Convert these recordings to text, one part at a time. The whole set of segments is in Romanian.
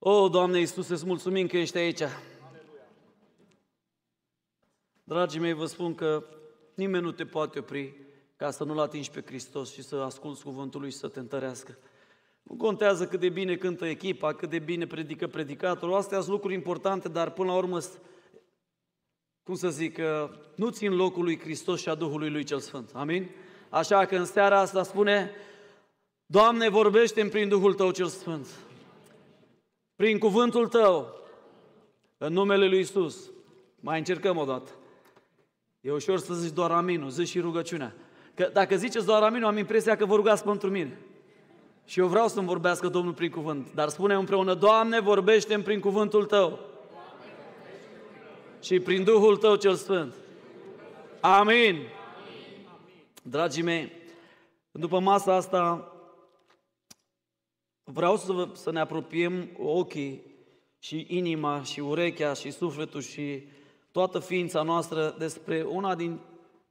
O, Doamne Iisuse, îți mulțumim că ești aici. Dragii mei, vă spun că nimeni nu te poate opri ca să nu-L atingi pe Hristos și să asculți cuvântul Lui și să te întărească. Nu contează cât de bine cântă echipa, cât de bine predică predicatorul, astea sunt lucruri importante, dar până la urmă, cum să zic, nu țin locul lui Hristos și a Duhului Lui Cel Sfânt. Amin? Așa că în seara asta spune, Doamne, vorbește prin Duhul Tău cel Sfânt, prin cuvântul Tău, în numele Lui Isus. Mai încercăm o dată. E ușor să zici doar aminul, zici și rugăciunea. Că dacă ziceți doar aminul, am impresia că vă rugați pentru mine. Și eu vreau să-mi vorbească Domnul prin cuvânt. Dar spune împreună, Doamne, vorbește prin cuvântul Tău. Și prin Duhul Tău cel Sfânt. Amin. Dragii mei, după masa asta vreau să, vă, să ne apropiem ochii și inima și urechea și sufletul și toată ființa noastră despre una din,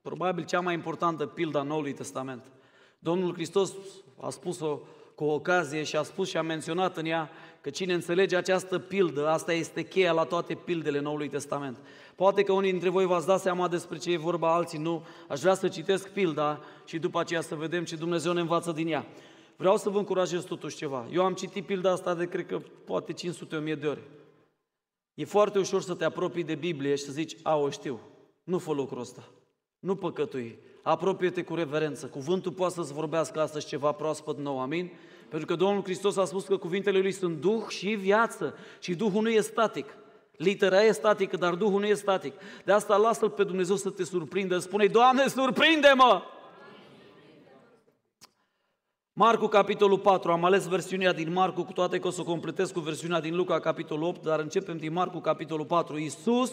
probabil, cea mai importantă pilda Noului Testament. Domnul Hristos a spus-o cu ocazie și a spus și a menționat în ea că cine înțelege această pildă, asta este cheia la toate pildele Noului Testament. Poate că unii dintre voi v-ați dat seama despre ce e vorba, alții nu. Aș vrea să citesc pilda și după aceea să vedem ce Dumnezeu ne învață din ea. Vreau să vă încurajez totuși ceva. Eu am citit pilda asta de, cred că, poate 500-1000 de ori. E foarte ușor să te apropii de Biblie și să zici, a, o știu. Nu fă lucrul ăsta. Nu păcătui. Apropie-te cu reverență. Cuvântul poate să-ți vorbească astăzi ceva proaspăt nou. Amin? Pentru că Domnul Hristos a spus că cuvintele Lui sunt Duh și viață. Și Duhul nu e static. Litera e statică, dar Duhul nu e static. De asta lasă-L pe Dumnezeu să te surprindă. Spune, Doamne, surprinde-mă! Marcu, capitolul 4, am ales versiunea din Marcu, cu toate că o să o completez cu versiunea din Luca, capitolul 8, dar începem din Marcu, capitolul 4. Iisus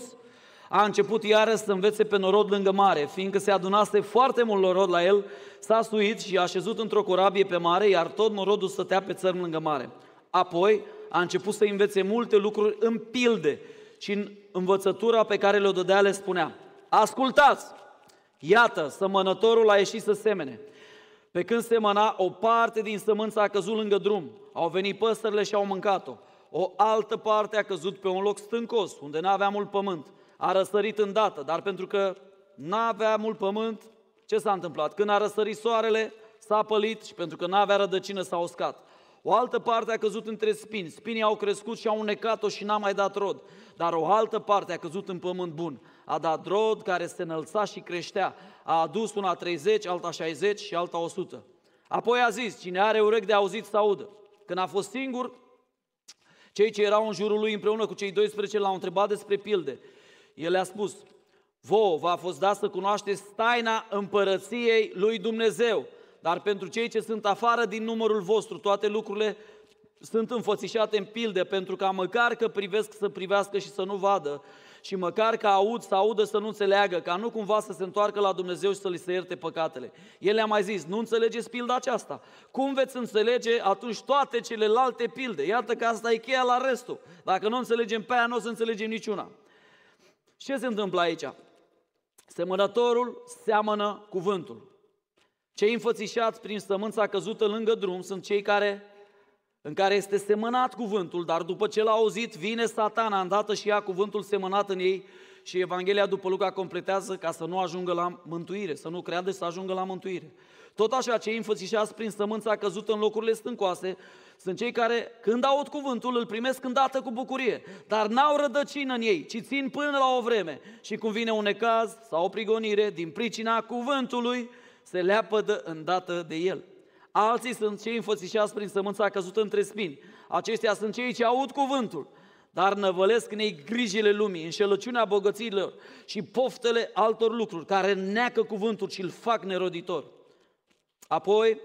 a început iarăși să învețe pe norod lângă mare, fiindcă se adunase foarte mult norod la el, s-a suit și a așezut într-o corabie pe mare, iar tot norodul stătea pe țărm lângă mare. Apoi a început să învețe multe lucruri în pilde și în învățătura pe care le-o dădea le spunea, ascultați, iată, sămănătorul a ieșit să semene. Pe când semăna, o parte din sămânță a căzut lângă drum. Au venit păsările și au mâncat-o. O altă parte a căzut pe un loc stâncos, unde n-avea mult pământ. A răsărit îndată, dar pentru că n-avea mult pământ, ce s-a întâmplat? Când a răsărit soarele, s-a pălit și pentru că n-avea rădăcină s-a uscat. O altă parte a căzut între spini. Spinii au crescut și au unecat-o și n-a mai dat rod. Dar o altă parte a căzut în pământ bun. A dat rod care se înălța și creștea. A adus una 30, alta 60 și alta 100. Apoi a zis, cine are urechi de auzit să audă. Când a fost singur, cei ce erau în jurul lui împreună cu cei 12 l-au întrebat despre pilde. El le-a spus, vouă v-a fost dat să cunoașteți taina împărăției lui Dumnezeu, dar pentru cei ce sunt afară din numărul vostru, toate lucrurile sunt înfățișate în pilde, pentru ca măcar că privesc să privească și să nu vadă, și măcar că aud să audă să nu înțeleagă, ca nu cumva să se întoarcă la Dumnezeu și să li se ierte păcatele. El le-a mai zis, nu înțelegeți pilda aceasta. Cum veți înțelege atunci toate celelalte pilde? Iată că asta e cheia la restul. Dacă nu înțelegem pe aia, nu o să înțelegem niciuna. Ce se întâmplă aici? Semănătorul seamănă cuvântul. Cei înfățișați prin sămânța căzută lângă drum sunt cei care, în care este semănat cuvântul, dar după ce l-a auzit, vine satana îndată și ia cuvântul semănat în ei și Evanghelia după Luca completează ca să nu ajungă la mântuire, să nu creadă să ajungă la mântuire. Tot așa, cei înfățișați prin sămânța căzută în locurile stâncoase sunt cei care, când aud cuvântul, îl primesc îndată cu bucurie, dar n-au rădăcină în ei, ci țin până la o vreme. Și cum vine un necaz sau o prigonire, din pricina cuvântului, se leapădă îndată de el. Alții sunt cei înfățișați prin sămânța căzută între spini. Aceștia sunt cei ce aud cuvântul, dar năvălesc în ei grijile lumii, înșelăciunea bogăților și poftele altor lucruri, care neacă cuvântul și îl fac neroditor. Apoi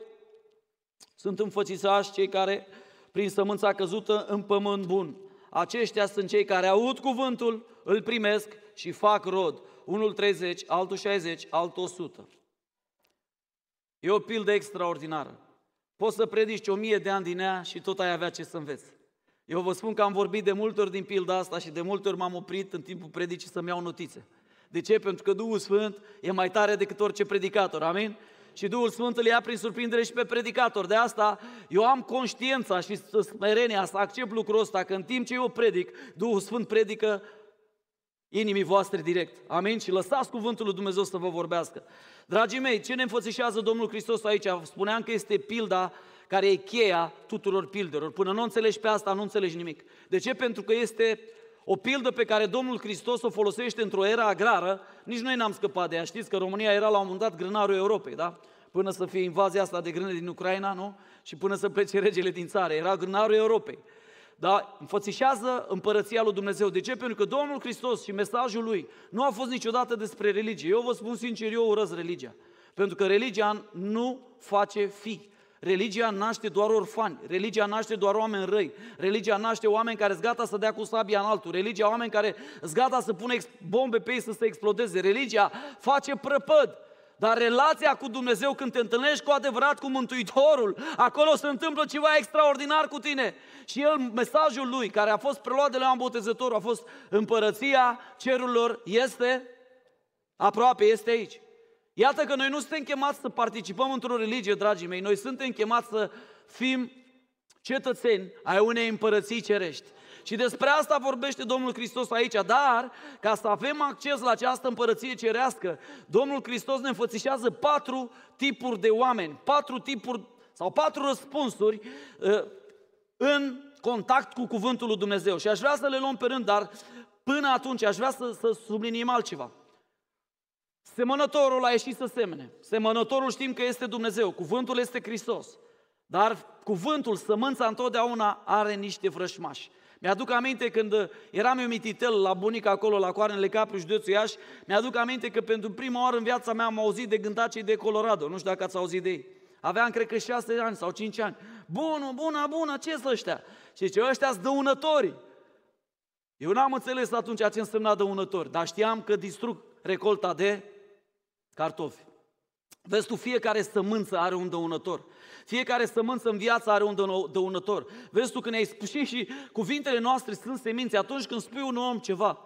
sunt înfățișați cei care, prin sămânța căzută în pământ bun. Aceștia sunt cei care aud cuvântul, îl primesc și fac rod. Unul 30, altul 60, altul 100. E o pildă extraordinară. Poți să predici o mie de ani din ea și tot ai avea ce să înveți. Eu vă spun că am vorbit de multe ori din pilda asta și de multe ori m-am oprit în timpul predicii să-mi iau notițe. De ce? Pentru că Duhul Sfânt e mai tare decât orice predicator, amin? Și Duhul Sfânt îl ia prin surprindere și pe predicator. De asta eu am conștiința și smerenia să accept lucrul ăsta, că în timp ce eu predic, Duhul Sfânt predică inimii voastre direct. Amin? Și lăsați cuvântul lui Dumnezeu să vă vorbească. Dragii mei, ce ne înfățișează Domnul Hristos aici? Spuneam că este pilda care e cheia tuturor pildelor. Până nu înțelegi pe asta, nu înțelegi nimic. De ce? Pentru că este o pildă pe care Domnul Hristos o folosește într-o era agrară, nici noi n-am scăpat de ea. Știți că România era la un moment dat grânarul Europei, da? Până să fie invazia asta de grâne din Ucraina, nu? Și până să plece regele din țară. Era grânarul Europei. Da? Înfățișează împărăția lui Dumnezeu. De ce? Pentru că Domnul Hristos și mesajul lui nu a fost niciodată despre religie. Eu vă spun sincer, eu urăz religia. Pentru că religia nu face fi. Religia naște doar orfani, religia naște doar oameni răi, religia naște oameni care sunt gata să dea cu sabia în altul, religia oameni care sunt gata să pună bombe pe ei să se explodeze, religia face prăpăd. Dar relația cu Dumnezeu, când te întâlnești cu adevărat cu Mântuitorul, acolo se întâmplă ceva extraordinar cu tine. Și el, mesajul lui, care a fost preluat de la Botezătorul, a fost împărăția cerurilor, este aproape, este aici. Iată că noi nu suntem chemați să participăm într-o religie, dragii mei, noi suntem chemați să fim cetățeni ai unei împărății cerești. Și despre asta vorbește Domnul Hristos aici, dar ca să avem acces la această împărăție cerească, Domnul Hristos ne înfățișează patru tipuri de oameni, patru tipuri sau patru răspunsuri uh, în contact cu Cuvântul lui Dumnezeu. Și aș vrea să le luăm pe rând, dar până atunci aș vrea să, să subliniem altceva. Semănătorul a ieșit să semene. Semănătorul știm că este Dumnezeu, cuvântul este Hristos. Dar cuvântul, sămânța întotdeauna are niște vrășmași. Mi-aduc aminte când eram eu mititel la bunica acolo, la Coarnele Capru, județul Iași, mi-aduc aminte că pentru prima oară în viața mea am auzit de gândacii de Colorado. Nu știu dacă ați auzit de ei. Aveam, cred că, șase ani sau cinci ani. Bună, bună, bună, ce sunt ăștia? Și ce ăștia sunt dăunători. Eu n-am înțeles atunci ce însemna dăunători, dar știam că distrug recolta de cartofi. Vezi tu, fiecare sămânță are un dăunător. Fiecare sămânță în viață are un dăunător. Vezi tu, când ai spus și cuvintele noastre sunt semințe, atunci când spui un om ceva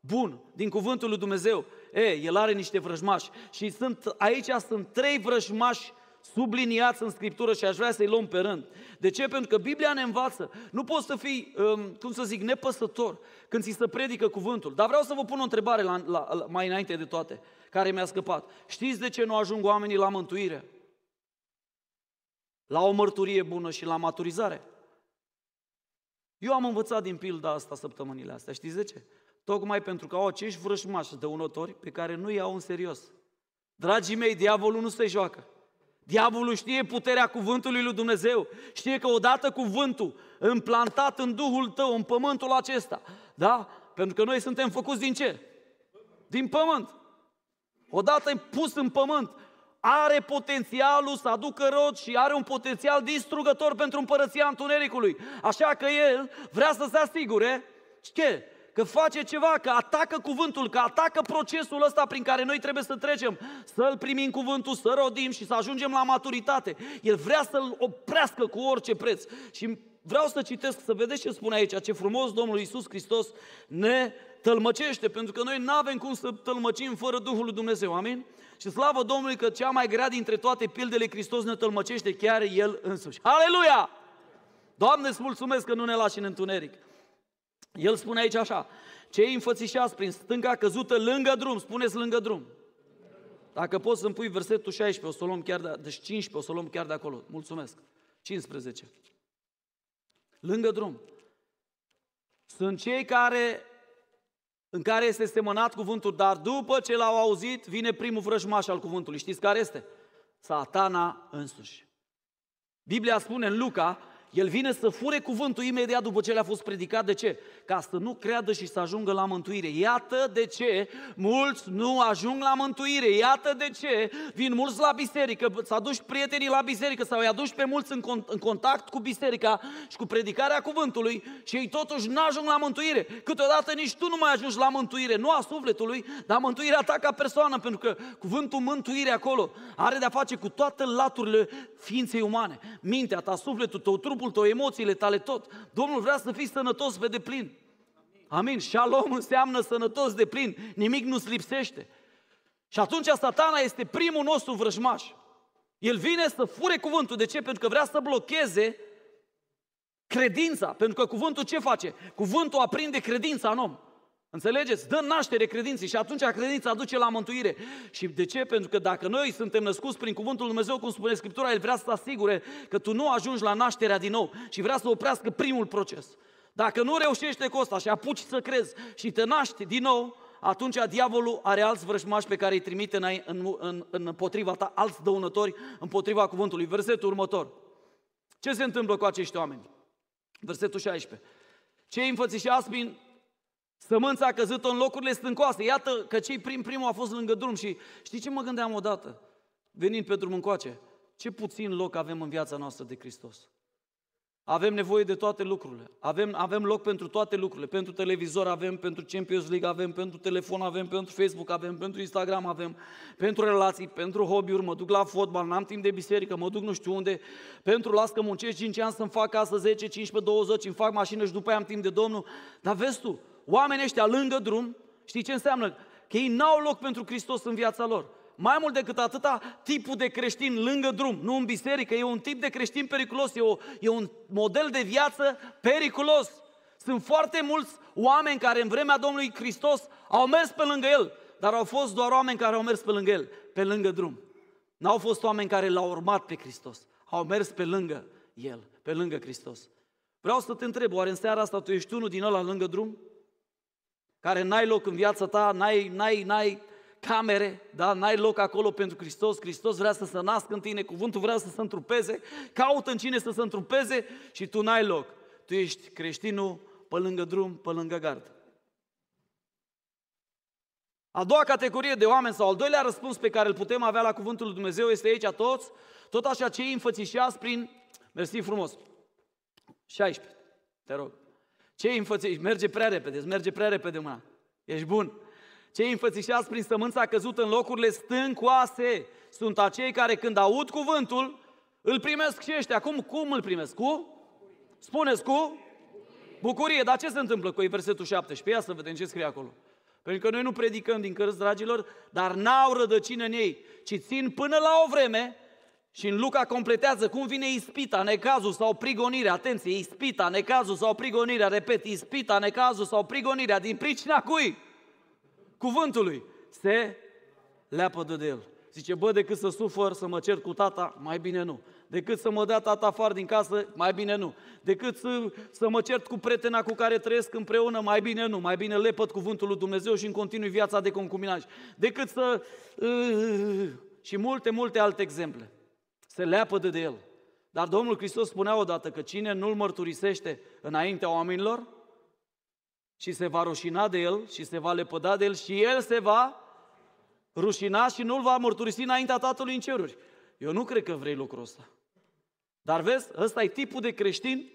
bun din cuvântul lui Dumnezeu, e, el are niște vrăjmași. Și sunt, aici sunt trei vrăjmași subliniați în Scriptură și aș vrea să-i luăm pe rând. De ce? Pentru că Biblia ne învață. Nu poți să fii, um, cum să zic, nepăsător când ți se predică cuvântul. Dar vreau să vă pun o întrebare la, la, la, mai înainte de toate, care mi-a scăpat. Știți de ce nu ajung oamenii la mântuire? La o mărturie bună și la maturizare? Eu am învățat din pilda asta săptămânile astea. Știți de ce? Tocmai pentru că au acești vrăjmași dăunători pe care nu iau în serios. Dragii mei, diavolul nu se joacă. Diavolul știe puterea cuvântului lui Dumnezeu. Știe că odată cuvântul implantat în Duhul tău, în pământul acesta, da? Pentru că noi suntem făcuți din ce? Din pământ. Odată pus în pământ, are potențialul să aducă rod și are un potențial distrugător pentru împărăția întunericului. Așa că el vrea să se asigure ce? că face ceva, că atacă cuvântul, că atacă procesul ăsta prin care noi trebuie să trecem, să-l primim cuvântul, să rodim și să ajungem la maturitate. El vrea să-l oprească cu orice preț. Și vreau să citesc, să vedeți ce spune aici, ce frumos Domnul Iisus Hristos ne tălmăcește, pentru că noi nu avem cum să tălmăcim fără Duhul lui Dumnezeu, amin? Și slavă Domnului că cea mai grea dintre toate pildele Hristos ne tălmăcește chiar El însuși. Aleluia! Doamne, îți mulțumesc că nu ne lași în întuneric. El spune aici așa, cei înfățișați prin stânga căzută lângă drum, spuneți lângă drum. Dacă poți să-mi pui versetul 16, o să o luăm chiar de, deci 15, o să o luăm chiar de acolo. Mulțumesc. 15. Lângă drum. Sunt cei care, în care este semănat cuvântul, dar după ce l-au auzit, vine primul vrăjmaș al cuvântului. Știți care este? Satana însuși. Biblia spune în Luca el vine să fure cuvântul imediat după ce le-a fost predicat. De ce? Ca să nu creadă și să ajungă la mântuire. Iată de ce mulți nu ajung la mântuire. Iată de ce vin mulți la biserică, să aduci prietenii la biserică sau îi aduci pe mulți în, con- în contact cu biserica și cu predicarea cuvântului și ei totuși nu ajung la mântuire. Câteodată nici tu nu mai ajungi la mântuire, nu a sufletului, dar mântuirea ta ca persoană, pentru că cuvântul mântuire acolo are de-a face cu toate laturile ființei umane. Mintea ta, sufletul tău, trupul trupul tău, emoțiile tale, tot. Domnul vrea să fii sănătos pe deplin. Amin. Shalom înseamnă sănătos de plin. Nimic nu-ți lipsește. Și atunci satana este primul nostru vrăjmaș. El vine să fure cuvântul. De ce? Pentru că vrea să blocheze credința. Pentru că cuvântul ce face? Cuvântul aprinde credința în om. Înțelegeți? Dă naștere credinței și atunci credința aduce la mântuire. Și de ce? Pentru că dacă noi suntem născuți prin Cuvântul Lui Dumnezeu, cum spune Scriptura, El vrea să asigure că tu nu ajungi la nașterea din nou și vrea să oprească primul proces. Dacă nu reușește cu asta și apuci să crezi și te naști din nou, atunci diavolul are alți vrăjmași pe care îi trimite în, în, în, în împotriva ta, alți dăunători împotriva cuvântului. Versetul următor. Ce se întâmplă cu acești oameni? Versetul 16. Cei înfățișați prin Sămânța a căzut în locurile stâncoase. Iată că cei prim primul a fost lângă drum și știi ce mă gândeam odată? Venind pe drum încoace. Ce puțin loc avem în viața noastră de Hristos. Avem nevoie de toate lucrurile. Avem, avem loc pentru toate lucrurile. Pentru televizor avem, pentru Champions League avem, pentru telefon avem, pentru Facebook avem, pentru Instagram avem, pentru relații, pentru hobby-uri, mă duc la fotbal, n-am timp de biserică, mă duc nu știu unde, pentru las că muncesc 5 ani să-mi fac casă 10, 15, 20, îmi fac mașină și după aia am timp de Domnul. Dar vezi tu, oamenii ăștia lângă drum, știi ce înseamnă? Că ei n-au loc pentru Hristos în viața lor. Mai mult decât atâta, tipul de creștin lângă drum, nu în biserică, e un tip de creștin periculos, e, o, e un model de viață periculos. Sunt foarte mulți oameni care în vremea Domnului Hristos au mers pe lângă El, dar au fost doar oameni care au mers pe lângă El, pe lângă drum. N-au fost oameni care l-au urmat pe Hristos, au mers pe lângă El, pe lângă Hristos. Vreau să te întreb, oare în seara asta tu ești unul din ăla lângă drum? Care n-ai loc în viața ta, n-ai, n-ai, n-ai camere, da? n-ai loc acolo pentru Hristos, Hristos vrea să se nască în tine, cuvântul vrea să se întrupeze, caută în cine să se întrupeze și tu n-ai loc. Tu ești creștinul pe lângă drum, pe lângă gard. A doua categorie de oameni sau al doilea răspuns pe care îl putem avea la cuvântul lui Dumnezeu este aici toți, tot așa cei înfățișați prin, mersi frumos, 16, te rog. Cei înfățișați, merge prea repede, îți merge prea repede mâna. Ești bun. Cei înfățișați prin sămânța căzută în locurile stâncoase sunt acei care când aud cuvântul, îl primesc și ăștia. Cum, cum îl primesc? Cu? Spuneți cu? Bucurie. Dar ce se întâmplă cu ei versetul 17? Ia să vedem ce scrie acolo. Pentru că noi nu predicăm din cărți, dragilor, dar n-au rădăcină în ei, ci țin până la o vreme și în Luca completează cum vine ispita, necazul sau prigonirea. Atenție, ispita, necazul sau prigonirea. Repet, ispita, necazul sau prigonirea. Din pricina cui? Cuvântului. Se leapădă de el. Zice, bă, decât să sufăr, să mă cer cu tata, mai bine nu. Decât să mă dea tata afară din casă, mai bine nu. Decât să, să mă cert cu prietena cu care trăiesc împreună, mai bine nu. Mai bine lepăt cuvântul lui Dumnezeu și în continui viața de concubinaj. Decât să... Uh, și multe, multe alte exemple se leapădă de el. Dar Domnul Hristos spunea odată că cine nu-L mărturisește înaintea oamenilor și se va rușina de el și se va lepăda de el și el se va rușina și nu-L va mărturisi înaintea Tatălui în ceruri. Eu nu cred că vrei lucrul ăsta. Dar vezi, ăsta e tipul de creștin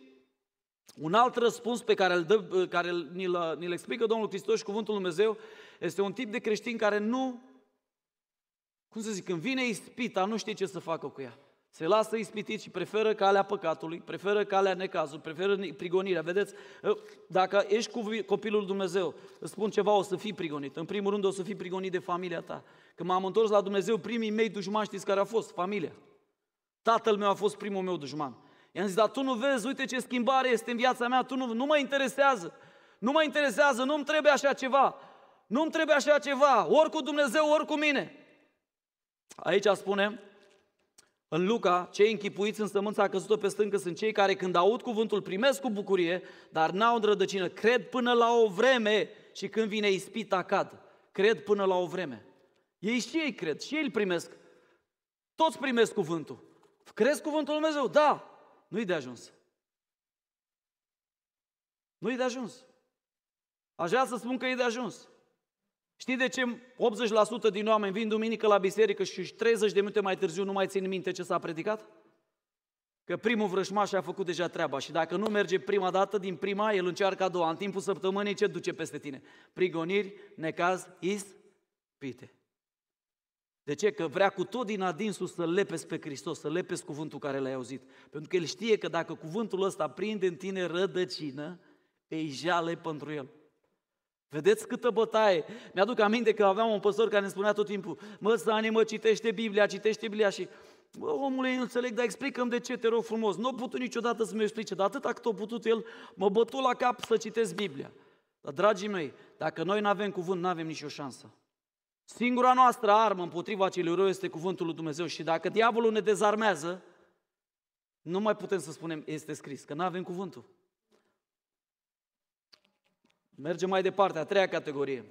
un alt răspuns pe care, îl dă, care ni-l, ni-l explică Domnul Hristos și Cuvântul Lui Dumnezeu este un tip de creștin care nu, cum să zic, când vine ispita, nu știe ce să facă cu ea. Se lasă ispitit și preferă calea păcatului, preferă calea necazului, preferă prigonirea. Vedeți, ă, dacă ești cu copilul Dumnezeu, îți spun ceva, o să fii prigonit. În primul rând o să fii prigonit de familia ta. Când m-am întors la Dumnezeu, primii mei dușmani, știți care a fost? Familia. Tatăl meu a fost primul meu dușman. I-am zis, dar tu nu vezi, uite ce schimbare este în viața mea, tu nu, nu mă interesează. Nu mă interesează, nu-mi trebuie așa ceva. Nu-mi trebuie așa ceva, ori cu Dumnezeu, ori cu mine. Aici spune, în Luca, cei închipuiți în sămânța căzută pe stâncă sunt cei care când aud cuvântul primesc cu bucurie, dar n-au îndrădăcină. Cred până la o vreme și când vine ispita cad. Cred până la o vreme. Ei și ei cred, și ei îl primesc. Toți primesc cuvântul. Crezi cuvântul Lui Dumnezeu? Da. Nu-i de ajuns. Nu-i de ajuns. Aș vrea să spun că e de ajuns. Știi de ce 80% din oameni vin duminică la biserică și 30 de minute mai târziu nu mai țin minte ce s-a predicat? Că primul vrășmaș a făcut deja treaba și dacă nu merge prima dată, din prima, el încearcă a doua. În timpul săptămânii ce duce peste tine? Prigoniri, necaz, pite. De ce? Că vrea cu tot din adinsul să lepezi pe Hristos, să lepezi cuvântul care l-ai auzit. Pentru că el știe că dacă cuvântul ăsta prinde în tine rădăcină, îi jale pentru el. Vedeți câtă bătaie. Mi-aduc aminte că aveam un păstor care ne spunea tot timpul, mă, Sani, mă, citește Biblia, citește Biblia și Bă, omule, nu înțeleg, dar explicăm de ce, te rog frumos. Nu a putut niciodată să-mi explice, dar atâta cât a putut el, mă bătu la cap să citesc Biblia. Dar, dragii mei, dacă noi nu avem cuvânt, nu avem nicio șansă. Singura noastră armă împotriva acelui rău este cuvântul lui Dumnezeu și dacă diavolul ne dezarmează, nu mai putem să spunem este scris, că nu avem cuvântul. Mergem mai departe, a treia categorie.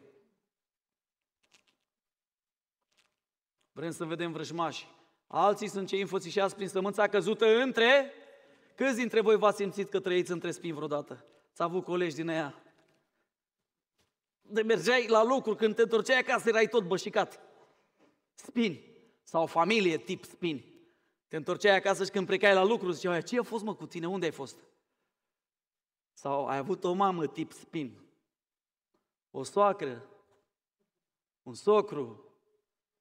Vrem să vedem vrăjmași. Alții sunt cei înfățișați prin sămânța căzută între... Câți dintre voi v-ați simțit că trăiți între spini vreodată? Ți-a avut colegi din ea? De mergeai la lucru, când te întorceai acasă, erai tot bășicat. Spini. Sau familie tip spini. Te întorceai acasă și când plecai la lucru, ziceai, ce a fost mă cu tine, unde ai fost? Sau ai avut o mamă tip spin, o soacră, un socru,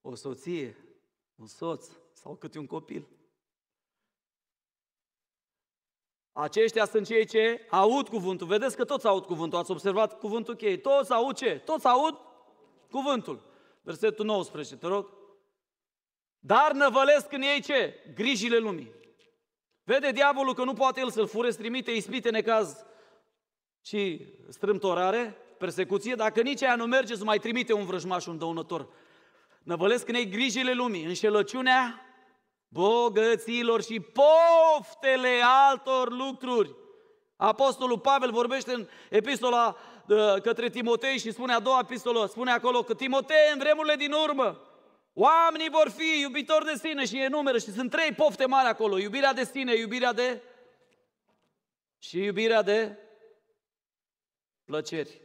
o soție, un soț sau câte un copil. Aceștia sunt cei ce aud cuvântul. Vedeți că toți aud cuvântul. Ați observat cuvântul cheie. Toți aud ce? Toți aud cuvântul. Versetul 19, te rog. Dar năvălesc în ei ce? Grijile lumii. Vede diavolul că nu poate el să-l fure, îți trimite ispite, necaz și strâmtorare, persecuție, dacă nici aia nu merge, să mai trimite un vrăjmaș, un dăunător. Năvălesc în ei grijile lumii, înșelăciunea bogăților și poftele altor lucruri. Apostolul Pavel vorbește în epistola către Timotei și spune a doua epistolă, spune acolo că Timotei în vremurile din urmă, oamenii vor fi iubitori de sine și enumeră și sunt trei pofte mari acolo, iubirea de sine, iubirea de și iubirea de plăceri.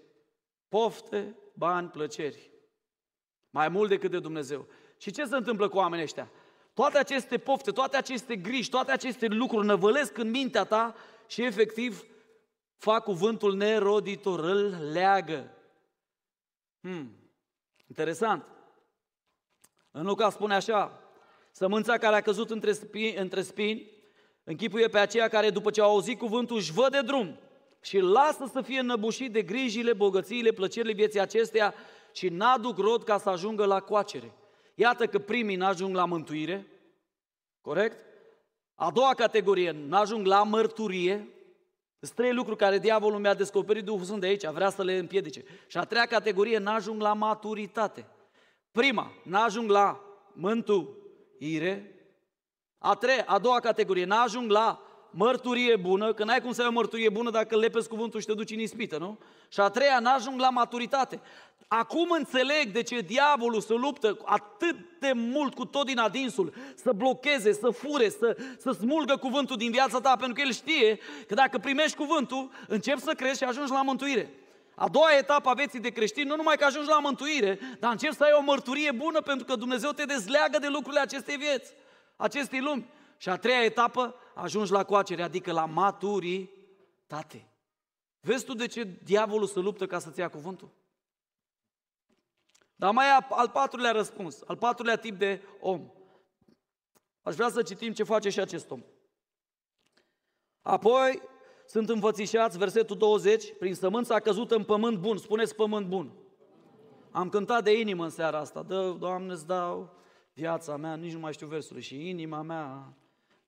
Pofte, bani, plăceri. Mai mult decât de Dumnezeu. Și ce se întâmplă cu oamenii ăștia? Toate aceste pofte, toate aceste griji, toate aceste lucruri năvălesc în mintea ta și efectiv fac cuvântul neroditor, îl leagă. Hmm. Interesant. În Luca spune așa, sămânța care a căzut între spini, între spini închipuie pe aceea care după ce au auzit cuvântul își văd de drum și lasă să fie înăbușit de grijile, bogățiile, plăcerile vieții acesteia și n-aduc rod ca să ajungă la coacere. Iată că primii n-ajung la mântuire, corect? A doua categorie, n-ajung la mărturie. Sunt trei lucruri care diavolul mi-a descoperit, Duhul sunt de aici, vrea să le împiedice. Și a treia categorie, n-ajung la maturitate. Prima, n-ajung la mântuire. A, treia, a doua categorie, n-ajung la mărturie bună, că n-ai cum să ai o mărturie bună dacă lepezi cuvântul și te duci în ispită, nu? Și a treia, n-ajung la maturitate. Acum înțeleg de ce diavolul se luptă atât de mult cu tot din adinsul, să blocheze, să fure, să, să smulgă cuvântul din viața ta, pentru că el știe că dacă primești cuvântul, începi să crești și ajungi la mântuire. A doua etapă a vieții de creștin, nu numai că ajungi la mântuire, dar începi să ai o mărturie bună pentru că Dumnezeu te dezleagă de lucrurile acestei vieți, acestei lumi. Și a treia etapă, ajungi la coacere, adică la maturitate. Vezi tu de ce diavolul se luptă ca să-ți ia cuvântul? Dar mai e al patrulea răspuns, al patrulea tip de om. Aș vrea să citim ce face și acest om. Apoi sunt înfățișați, versetul 20, prin sămânța căzută în pământ bun. Spuneți pământ bun. Am cântat de inimă în seara asta. Dă, Doamne, îți dau viața mea, nici nu mai știu versurile, și inima mea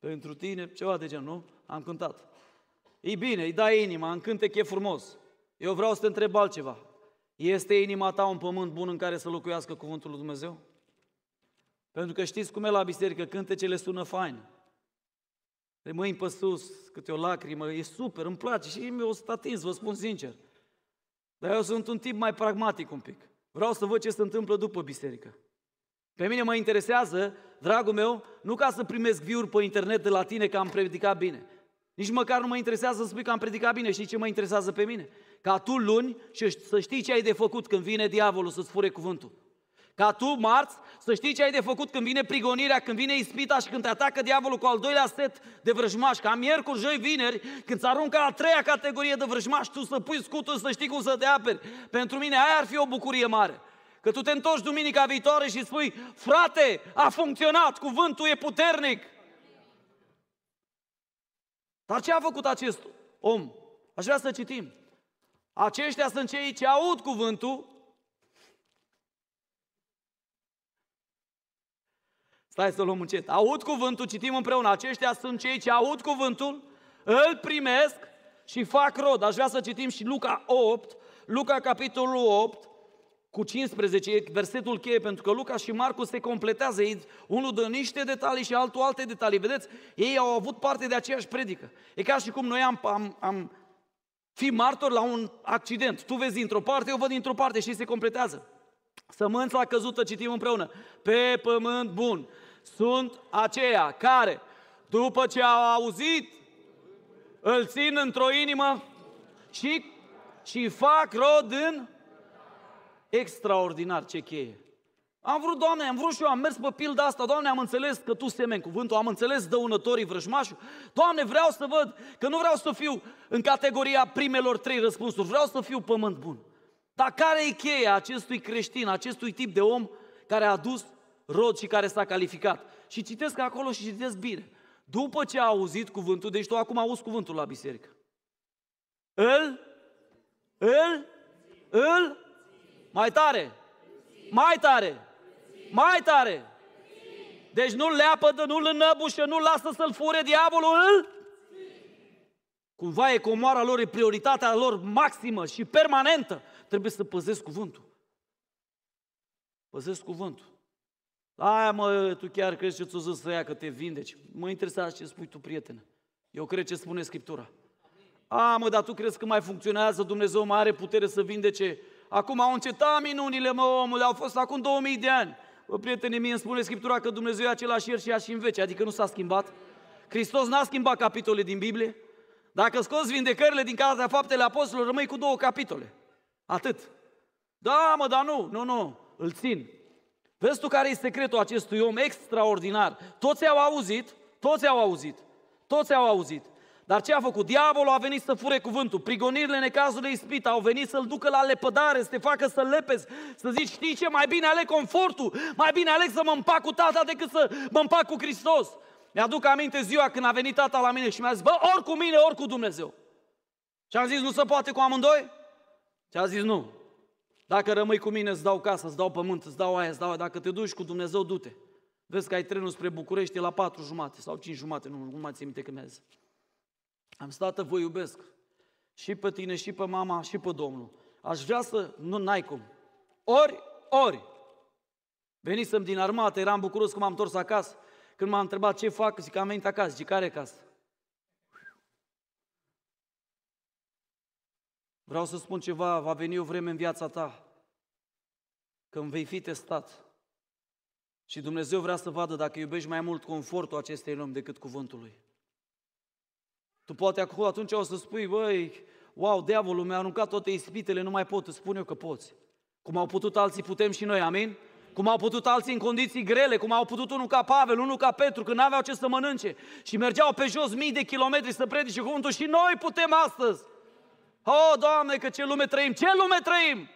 pentru tine, ceva de genul, nu? Am cântat. E bine, îi dai inima, în cântec e frumos. Eu vreau să te întreb altceva. Este inima ta un pământ bun în care să locuiască cuvântul lui Dumnezeu? Pentru că știți cum e la biserică, cântecele sună fain. De mâini pe sus, câte o lacrimă, e super, îmi place și mi-o statins, vă spun sincer. Dar eu sunt un tip mai pragmatic un pic. Vreau să văd ce se întâmplă după biserică. Pe mine mă interesează, dragul meu, nu ca să primesc view pe internet de la tine că am predicat bine. Nici măcar nu mă interesează să spui că am predicat bine. Știi ce mă interesează pe mine? Ca tu luni și să știi ce ai de făcut când vine diavolul să-ți fure cuvântul. Ca tu, marți, să știi ce ai de făcut când vine prigonirea, când vine ispita și când te atacă diavolul cu al doilea set de vrăjmași. Ca miercuri, joi, vineri, când ți aruncă a treia categorie de vrăjmași, tu să pui scutul să știi cum să te aperi. Pentru mine aia ar fi o bucurie mare. Că tu te întorci duminica viitoare și spui, frate, a funcționat, cuvântul e puternic. Dar ce a făcut acest om? Aș vrea să citim. Aceștia sunt cei ce aud cuvântul, Stai să luăm încet. Aud cuvântul, citim împreună. Aceștia sunt cei ce aud cuvântul, îl primesc și fac rod. Aș vrea să citim și Luca 8, Luca capitolul 8, cu 15, e versetul cheie, pentru că Luca și Marcu se completează. Ei, unul dă niște detalii și altul alte detalii. Vedeți, ei au avut parte de aceeași predică. E ca și cum noi am, am, am fi martor la un accident. Tu vezi dintr-o parte, eu văd dintr-o parte și se completează. Sămânța căzută, citim împreună, pe pământ bun. Sunt aceia care, după ce au auzit, îl țin într-o inimă și, și fac rod în extraordinar, ce cheie. Am vrut, Doamne, am vrut și eu, am mers pe pilda asta, Doamne, am înțeles că Tu semeni cuvântul, am înțeles dăunătorii vrăjmașul. Doamne, vreau să văd că nu vreau să fiu în categoria primelor trei răspunsuri, vreau să fiu pământ bun. Dar care e cheia acestui creștin, acestui tip de om care a adus rod și care s-a calificat? Și citesc acolo și citesc bine. După ce a auzit cuvântul, deci tu acum auzi cuvântul la biserică. Îl, îl, îl, mai tare, mai tare, mai tare. Deci nu-l leapădă, nu-l înăbușă, nu-l lasă să-l fure diavolul, îl Cumva e comoara lor, e prioritatea lor maximă și permanentă. Trebuie să păzesc cuvântul. Păzesc cuvântul. Aia mă, tu chiar crezi ce ți-o zis să ia că te vindeci? Mă interesează ce spui tu, prietene. Eu cred ce spune Scriptura. A, mă, dar tu crezi că mai funcționează, Dumnezeu mai are putere să vindece? Acum au încetat minunile, mă, omule, au fost acum 2000 de ani. Bă, prietene, mie îmi spune Scriptura că Dumnezeu e același ieri și ea și în vece, adică nu s-a schimbat. Hristos n-a schimbat capitole din Biblie. Dacă scoți vindecările din Cartea Faptele Apostolilor, rămâi cu două capitole. Atât. Da, mă, dar nu, nu, nu, îl țin. Vezi tu care e secretul acestui om extraordinar? Toți au auzit, toți au auzit, toți au auzit. Dar ce a făcut? Diavolul a venit să fure cuvântul. Prigonirile, necazurile, ispita au venit să-l ducă la lepădare, să te facă să lepezi, să zici, știi ce, mai bine aleg confortul, mai bine aleg să mă împac cu tata decât să mă împac cu Hristos. Mi-aduc aminte ziua când a venit tata la mine și mi-a zis, bă, ori cu mine, ori cu Dumnezeu. Și am zis, nu se poate cu amândoi? Și a zis, nu. Dacă rămâi cu mine, îți dau casă, îți dau pământ, îți dau aia, îți dau aia. Dacă te duci cu Dumnezeu, du-te. Vezi că ai trenul spre București la patru jumate sau cinci jumate, nu, nu mai țin minte când mi-a zis. Am stat, vă iubesc. Și pe tine, și pe mama, și pe Domnul. Aș vrea să, nu, n-ai cum. Ori, ori. Venisem din armată, eram bucuros că m-am întors acasă. Când m-a întrebat ce fac, zic că am venit acasă. Zic, care casă? Vreau să spun ceva, va veni o vreme în viața ta când vei fi testat. Și Dumnezeu vrea să vadă dacă iubești mai mult confortul acestei lumi decât cuvântul lui. Tu poate acum atunci o să spui, băi, wow, diavolul mi-a aruncat toate ispitele, nu mai pot, îți spun eu că poți. Cum au putut alții, putem și noi, amin? Cum au putut alții în condiții grele, cum au putut unul ca Pavel, unul ca Petru, când n-aveau ce să mănânce și mergeau pe jos mii de kilometri să predice cuvântul și noi putem astăzi. Oh, Doamne, că ce lume trăim! Ce lume trăim!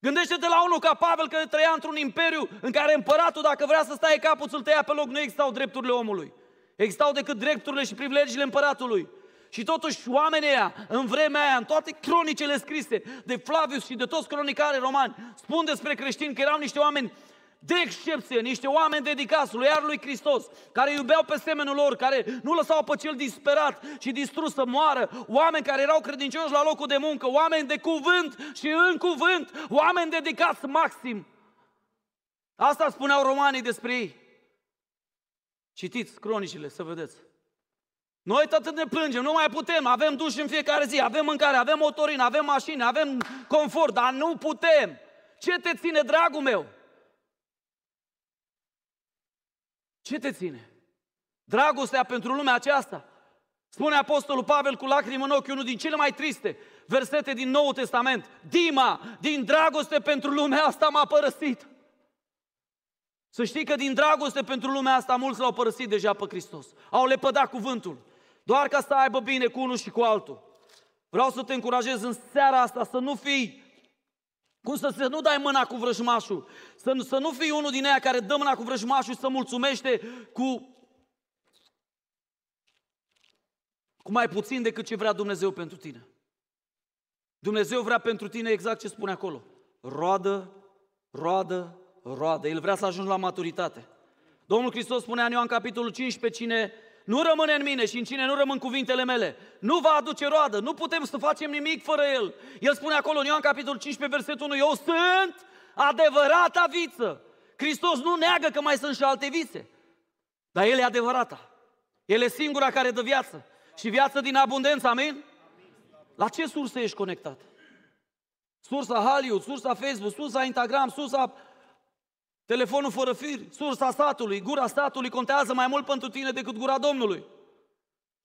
Gândește-te la unul ca Pavel care trăia într-un imperiu în care împăratul, dacă vrea să stai capul, să-l tăia pe loc, nu existau drepturile omului. Existau decât drepturile și privilegiile împăratului. Și totuși oamenii aia, în vremea aia, în toate cronicele scrise de Flavius și de toți cronicare romani, spun despre creștini că erau niște oameni de excepție, niște oameni dedicați lui Iar lui Hristos, care iubeau pe semenul lor, care nu lăsau pe cel disperat și distrus să moară, oameni care erau credincioși la locul de muncă, oameni de cuvânt și în cuvânt, oameni dedicați maxim. Asta spuneau romanii despre ei. Citiți cronicile să vedeți. Noi tot ne plângem, nu mai putem, avem duș în fiecare zi, avem mâncare, avem motorină, avem mașini, avem confort, dar nu putem. Ce te ține, dragul meu? Ce te ține? Dragostea pentru lumea aceasta. Spune Apostolul Pavel cu lacrimi în ochi, unul din cele mai triste versete din Noul Testament. Dima, din dragoste pentru lumea asta m-a părăsit. Să știi că din dragoste pentru lumea asta mulți l-au părăsit deja pe Hristos. Au lepădat cuvântul. Doar ca să aibă bine cu unul și cu altul. Vreau să te încurajez în seara asta să nu fii cum să, să nu dai mâna cu vrăjmașul, să, să nu fii unul din aia care dă mâna cu vrăjmașul și să mulțumește cu, cu mai puțin decât ce vrea Dumnezeu pentru tine. Dumnezeu vrea pentru tine exact ce spune acolo. Roadă, roadă, roadă. El vrea să ajungi la maturitate. Domnul Hristos spunea în Ioan capitolul 15, cine nu rămâne în mine și în cine nu rămân cuvintele mele, nu va aduce roadă, nu putem să facem nimic fără El. El spune acolo în Ioan capitolul 15, versetul 1, eu sunt adevărata viță. Hristos nu neagă că mai sunt și alte vițe, dar El e adevărata. El e singura care dă viață și viață din abundență, amin? La ce sursă ești conectat? Sursa Hollywood, sursa Facebook, sursa Instagram, sursa telefonul fără fir, sursa statului, gura statului contează mai mult pentru tine decât gura Domnului.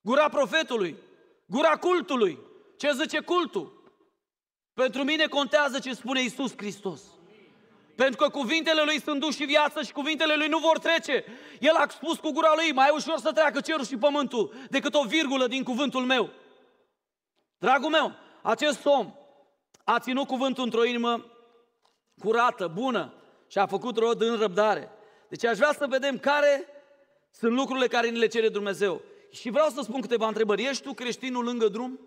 Gura profetului, gura cultului, ce zice cultul. Pentru mine contează ce spune Isus Hristos. Pentru că cuvintele lui sunt duși și viață și cuvintele lui nu vor trece. El a spus cu gura lui, mai ușor să treacă cerul și pământul decât o virgulă din cuvântul meu. Dragul meu, acest om a ținut cuvântul într-o inimă curată, bună și a făcut rod în răbdare. Deci aș vrea să vedem care sunt lucrurile care ni le cere Dumnezeu. Și vreau să spun câteva întrebări. Ești tu creștinul lângă drum?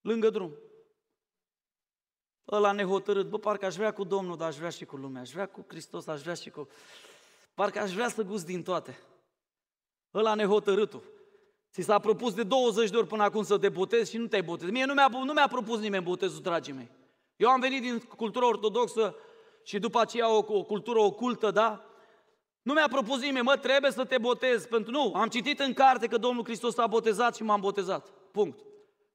Lângă drum. Ăla nehotărât, bă, parcă aș vrea cu Domnul, dar aș vrea și cu lumea, aș vrea cu Hristos, aș vrea și cu... Parcă aș vrea să gust din toate. Ăla nehotărâtul. Ți s-a propus de 20 de ori până acum să te botezi și nu te-ai botezat. Mie nu mi-a, nu mi-a propus nimeni botezul, dragii mei. Eu am venit din cultura ortodoxă și după aceea o, o cultură ocultă, da? Nu mi-a propus nimeni, mă, trebuie să te botezi. Pentru nu, am citit în carte că Domnul Hristos s-a botezat și m-am botezat. Punct.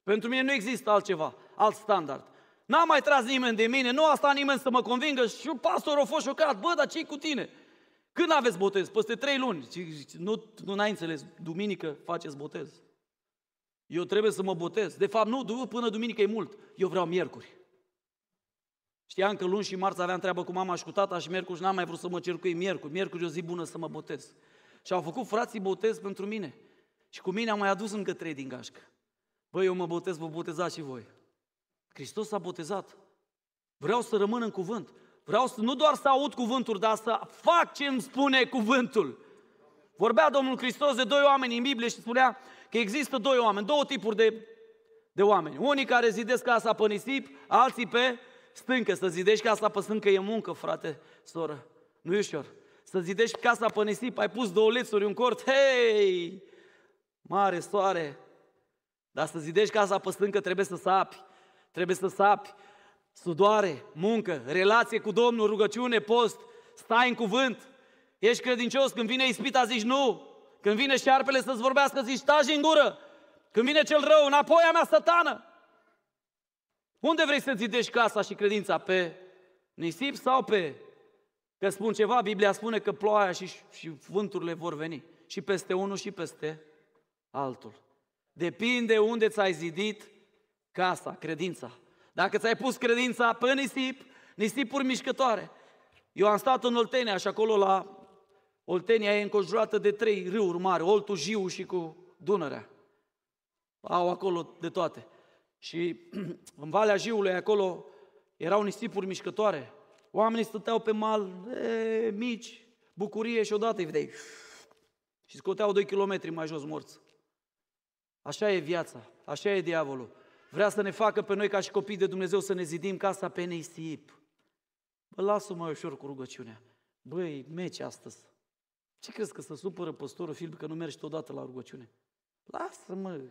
Pentru mine nu există altceva, alt standard. N-a mai tras nimeni de mine, nu a stat nimeni să mă convingă și pastorul a fost șocat. Bă, dar ce cu tine? Când aveți botez? Peste trei luni. Nu, nu n-ai înțeles, duminică faceți botez. Eu trebuie să mă botez. De fapt, nu, până duminică e mult. Eu vreau miercuri. Știam că luni și marți aveam treabă cu mama și cu tata și miercuri și n-am mai vrut să mă cer cu ei miercuri. Miercuri e o zi bună să mă botez. Și au făcut frații botez pentru mine. Și cu mine am mai adus încă trei din gașcă. Băi, eu mă botez, vă botezați și voi. Hristos s-a botezat. Vreau să rămân în cuvânt. Vreau să, nu doar să aud cuvântul, dar să fac ce îmi spune cuvântul. Vorbea Domnul Hristos de doi oameni în Biblie și spunea că există doi oameni, două tipuri de, de oameni. Unii care zidesc casa pe nisip, alții pe stâncă. Să zidești casa pe stâncă e muncă, frate, soră. Nu e ușor. Să zidești casa pe nisip, ai pus două lețuri, un cort, hei, mare soare. Dar să zidești casa pe stâncă trebuie să sapi, trebuie să sapi, sudoare, muncă, relație cu Domnul, rugăciune, post, stai în cuvânt, ești credincios, când vine ispita zici nu, când vine șarpele să-ți vorbească zici taci în gură, când vine cel rău, înapoi a mea satană. Unde vrei să zidești casa și credința? Pe nisip sau pe... Că spun ceva, Biblia spune că ploaia și, și vânturile vor veni. Și peste unul și peste altul. Depinde unde ți-ai zidit casa, credința. Dacă ți-ai pus credința pe nisip, nisipuri mișcătoare. Eu am stat în Oltenia și acolo la Oltenia e înconjurată de trei râuri mari, Oltu, Jiu și cu Dunărea. Au acolo de toate. Și în Valea Jiului acolo erau nisipuri mișcătoare. Oamenii stăteau pe mal, e, mici, bucurie și odată îi vedeai. Și scoteau 2 kilometri mai jos morți. Așa e viața, așa e diavolul. Vrea să ne facă pe noi ca și copii de Dumnezeu să ne zidim casa pe nisip. Bă, lasă-mă ușor cu rugăciunea. Băi, meci astăzi. Ce crezi că să supără păstorul Filip că nu mergi odată la rugăciune? Lasă-mă,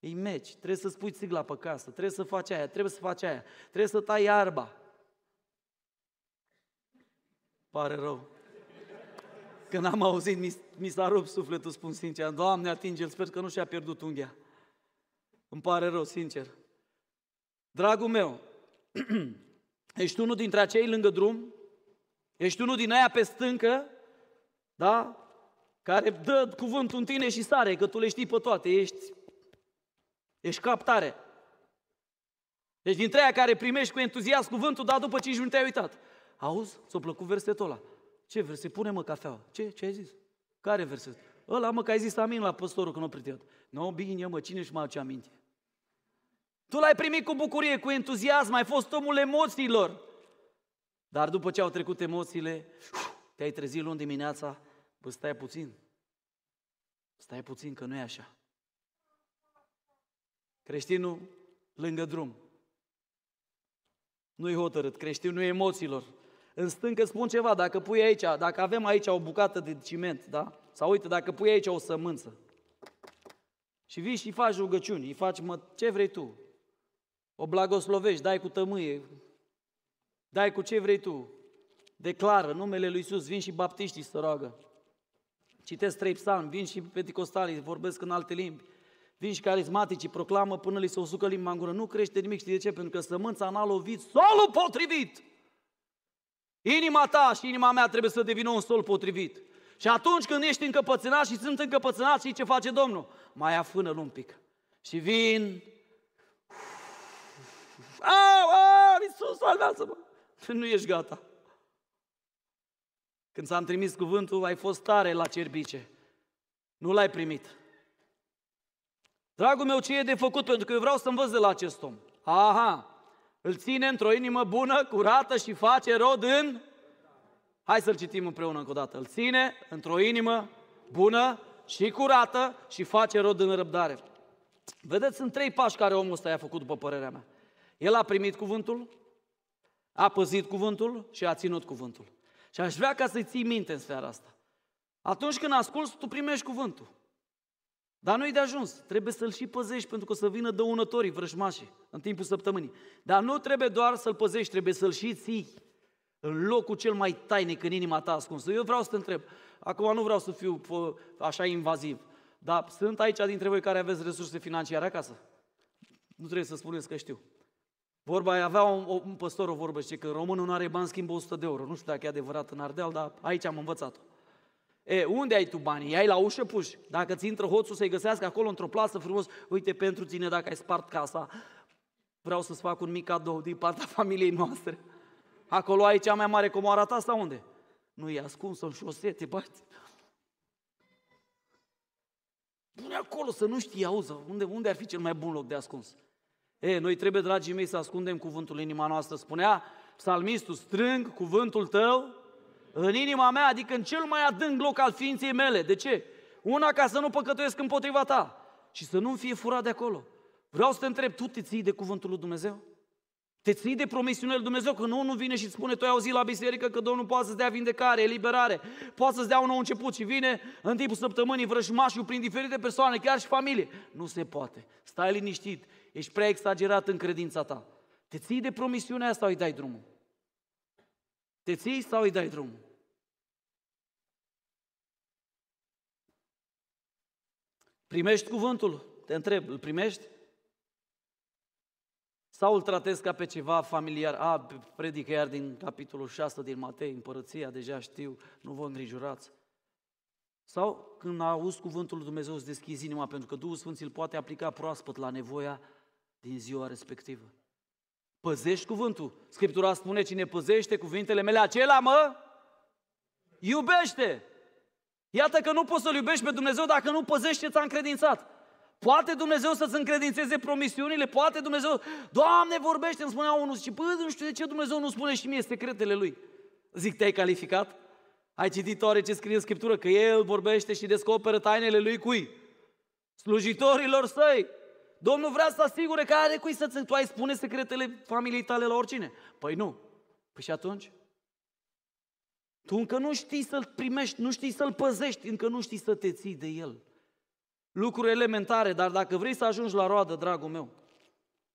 e meci, trebuie să spui țigla pe casă, trebuie să faci aia, trebuie să faci aia, trebuie să tai iarba. Pare rău. Când am auzit, mi, mi s-a rupt sufletul, spun sincer, Doamne, atinge-l, sper că nu și-a pierdut unghia. Îmi pare rău, sincer. Dragul meu, ești unul dintre acei lângă drum? Ești unul din aia pe stâncă? Da? Care dă cuvântul în tine și sare, că tu le știi pe toate, ești, ești captare. Deci dintre aia care primești cu entuziasm cuvântul, dar după 5 minute ai uitat. Auzi? Ți-a plăcut versetul ăla? Ce verset? Pune mă cafeaua. Ce? Ce ai zis? Care verset? Ăla mă că ai zis amin la păstorul când nu a Nu, no, bine mă, cine își mai aduce aminte? Tu l-ai primit cu bucurie, cu entuziasm, ai fost omul emoțiilor. Dar după ce au trecut emoțiile, te-ai trezit luni dimineața, bă, stai puțin. Stai puțin că nu e așa. Creștinul lângă drum. Nu-i hotărât, creștinul nu e emoțiilor. În stâncă spun ceva, dacă pui aici, dacă avem aici o bucată de ciment, da? Sau uite, dacă pui aici o sămânță și vii și faci rugăciuni, îi faci, mă, ce vrei tu? O blagoslovești, dai cu tămâie, dai cu ce vrei tu, declară numele lui Iisus, vin și baptiștii să roagă. Citesc trei psalmi, vin și penticostalii, vorbesc în alte limbi. Vin și carismaticii, proclamă până li se usucă limba în gură. Nu crește nimic, știi de ce? Pentru că sămânța n-a lovit solul potrivit. Inima ta și inima mea trebuie să devină un sol potrivit. Și atunci când ești încăpățânat și sunt încăpățânat, și ce face Domnul? Mai afână-l un pic. Și vin... Au, au, Iisus, salvează-mă! Nu ești gata. Când s-am trimis cuvântul, ai fost tare la cerbice. Nu l-ai primit. Dragul meu, ce e de făcut? Pentru că eu vreau să învăț de la acest om. Aha, îl ține într-o inimă bună, curată și face rod în... Hai să-l citim împreună încă o dată. Îl ține într-o inimă bună și curată și face rod în răbdare. Vedeți, sunt trei pași care omul ăsta i-a făcut, după părerea mea. El a primit cuvântul, a păzit cuvântul și a ținut cuvântul. Și aș vrea ca să-i ții minte în seara asta. Atunci când asculți, tu primești cuvântul. Dar nu-i de ajuns. Trebuie să-l și păzești pentru că o să vină dăunătorii, vrăjmașii, în timpul săptămânii. Dar nu trebuie doar să-l păzești, trebuie să-l și ții în locul cel mai tainic în inima ta ascunsă. Eu vreau să te întreb, acum nu vreau să fiu așa invaziv, dar sunt aici dintre voi care aveți resurse financiare acasă? Nu trebuie să spuneți că știu. Vorba aia, avea un, un păstor o vorbă, și că românul nu are bani, schimbă 100 de euro. Nu știu dacă e adevărat în Ardeal, dar aici am învățat-o. E, unde ai tu banii? Ai la ușă puși. Dacă ți intră hoțul să-i găsească acolo într-o plasă frumos, uite, pentru tine dacă ai spart casa, vreau să-ți fac un mic cadou din partea familiei noastre. Acolo ai cea mai mare comoara ta sau unde? Nu e ascuns în șosete, bați. Pune acolo să nu știi, auză, unde, unde ar fi cel mai bun loc de ascuns? E, noi trebuie, dragii mei, să ascundem cuvântul în inima noastră. Spunea psalmistul, strâng cuvântul tău în inima mea, adică în cel mai adânc loc al ființei mele. De ce? Una, ca să nu păcătuiesc împotriva ta și să nu fie furat de acolo. Vreau să te întreb, tu te ții de cuvântul lui Dumnezeu? Te ții de promisiunile lui Dumnezeu, că nu, nu vine și îți spune, tu ai auzit la biserică că Domnul poate să-ți dea vindecare, eliberare, poate să-ți dea un nou început și vine în timpul săptămânii vrăjmașul prin diferite persoane, chiar și familie. Nu se poate. Stai liniștit, ești prea exagerat în credința ta. Te ții de promisiunea asta sau îi dai drumul? Te ții sau îi dai drumul? Primești cuvântul? Te întreb, îl primești? Sau îl tratezi ca pe ceva familiar? A, predică iar din capitolul 6 din Matei, împărăția, deja știu, nu vă îngrijorați. Sau când auzi cuvântul lui Dumnezeu, îți deschizi inima, pentru că Duhul Sfânt îl poate aplica proaspăt la nevoia din ziua respectivă. Păzești cuvântul. Scriptura spune, cine păzește cuvintele mele, acela mă iubește. Iată că nu poți să-L iubești pe Dumnezeu dacă nu păzești ce ți-a încredințat. Poate Dumnezeu să-ți încredințeze promisiunile, poate Dumnezeu, Doamne, vorbește, îmi spunea unul, și bă, nu știu de ce Dumnezeu nu spune și mie secretele Lui. Zic, te-ai calificat? Ai citit oare ce scrie în Scriptură? Că El vorbește și descoperă tainele Lui cui? Slujitorilor săi. Domnul vrea să asigure că are cui să tu ai spune secretele familiei tale la oricine. Păi nu. Păi și atunci? Tu încă nu știi să-l primești, nu știi să-l păzești, încă nu știi să te ții de el. Lucruri elementare, dar dacă vrei să ajungi la roadă, dragul meu,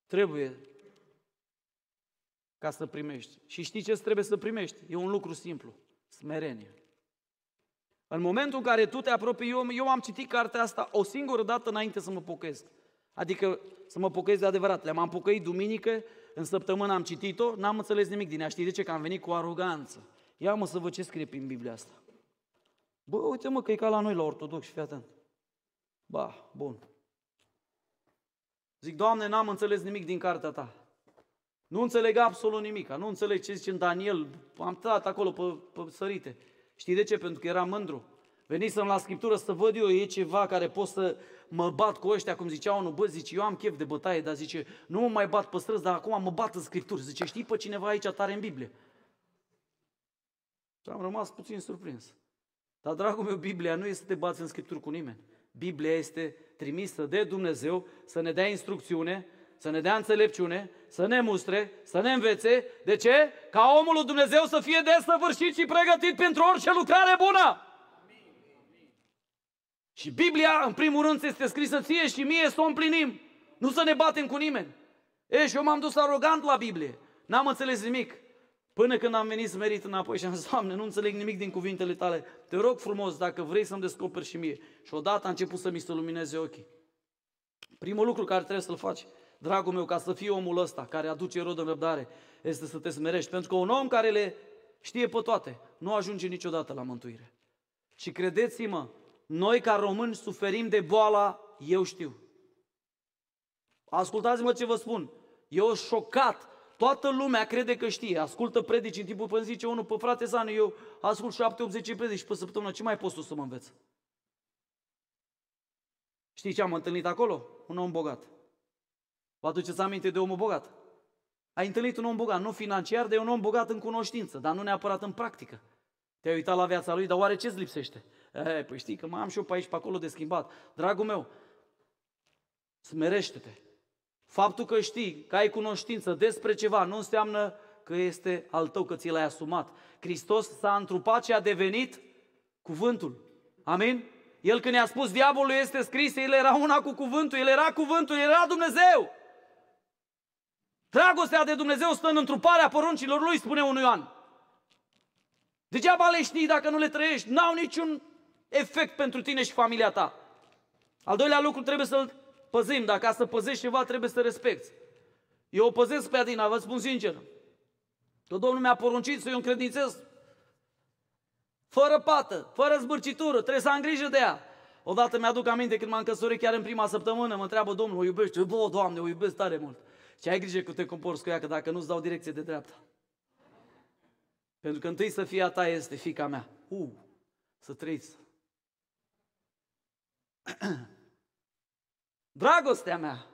trebuie ca să primești. Și știi ce trebuie să primești? E un lucru simplu. Smerenie. În momentul în care tu te apropii, eu, eu am citit cartea asta o singură dată înainte să mă pocăiesc. Adică să mă pocăiesc de adevărat. Le-am pocăit duminică, în săptămână am citit-o, n-am înțeles nimic din ea. Știi de ce? Că am venit cu aroganță. Ia mă să văd ce scrie prin Biblia asta. Bă, uite mă că e ca la noi la ortodox, fii atent. Ba, bun. Zic, Doamne, n-am înțeles nimic din cartea ta. Nu înțeleg absolut nimic. Nu înțeleg ce zice în Daniel. Am stat acolo pe, pe sărite. Știi de ce? Pentru că eram mândru. Venisem la Scriptură să văd eu, e ceva care pot să mă bat cu ăștia, cum zicea unul, bă, zice, eu am chef de bătaie, dar zice, nu mă mai bat pe străzi, dar acum mă bat în Scriptură. Zice, știi pe cineva aici tare în Biblie? Și am rămas puțin surprins. Dar, dragul meu, Biblia nu este să te bați în Scripturi cu nimeni. Biblia este trimisă de Dumnezeu să ne dea instrucțiune, să ne dea înțelepciune, să ne mustre, să ne învețe. De ce? Ca omul lui Dumnezeu să fie desăvârșit și pregătit pentru orice lucrare bună. Și Biblia, în primul rând, este scrisă ție și mie să o împlinim. Nu să ne batem cu nimeni. E, și eu m-am dus arogant la Biblie. N-am înțeles nimic. Până când am venit smerit înapoi și am zis, Doamne, nu înțeleg nimic din cuvintele tale. Te rog frumos, dacă vrei să-mi descoperi și mie. Și odată a început să mi se lumineze ochii. Primul lucru care trebuie să-l faci, dragul meu, ca să fii omul ăsta care aduce rod în răbdare, este să te smerești. Pentru că un om care le știe pe toate, nu ajunge niciodată la mântuire. Și credeți-mă, noi ca români suferim de boala eu știu. Ascultați-mă ce vă spun. Eu șocat. Toată lumea crede că știe. Ascultă predici în timpul până zice unul, pe frate Zanu, eu ascult 7-80 predici pe săptămână. Ce mai poți tu să mă înveți? Știi ce am întâlnit acolo? Un om bogat. Vă aduceți aminte de omul bogat? Ai întâlnit un om bogat, nu financiar, dar e un om bogat în cunoștință, dar nu neapărat în practică. Te-ai uitat la viața lui, dar oare ce-ți lipsește? E, păi știi că mai am și eu pe aici, pe acolo de schimbat. Dragul meu, smerește-te. Faptul că știi, că ai cunoștință despre ceva, nu înseamnă că este al tău, că ți l-ai asumat. Hristos s-a întrupat și a devenit cuvântul. Amin? El când i-a spus diavolul este scris, el era una cu cuvântul, el era cuvântul, el era Dumnezeu. Dragostea de Dumnezeu stă în întruparea poruncilor lui, spune unui Ioan. Degeaba le știi dacă nu le trăiești, n-au niciun efect pentru tine și familia ta. Al doilea lucru trebuie să-l păzim, dacă ca să păzești ceva trebuie să respecti. Eu o păzesc pe Adina, vă spun sincer. Că Domnul mi-a poruncit să-i încredințez fără pată, fără zbârcitură, trebuie să am grijă de ea. Odată mi-aduc aminte când m-am căsătorit chiar în prima săptămână, mă întreabă Domnul, o iubește? Bă, Doamne, o iubesc tare mult. Și ai grijă că te comporți cu ea, că dacă nu-ți dau direcție de dreapta. Pentru că întâi să fie a ta este fica mea. Uh, să trăiți. Dragostea mea,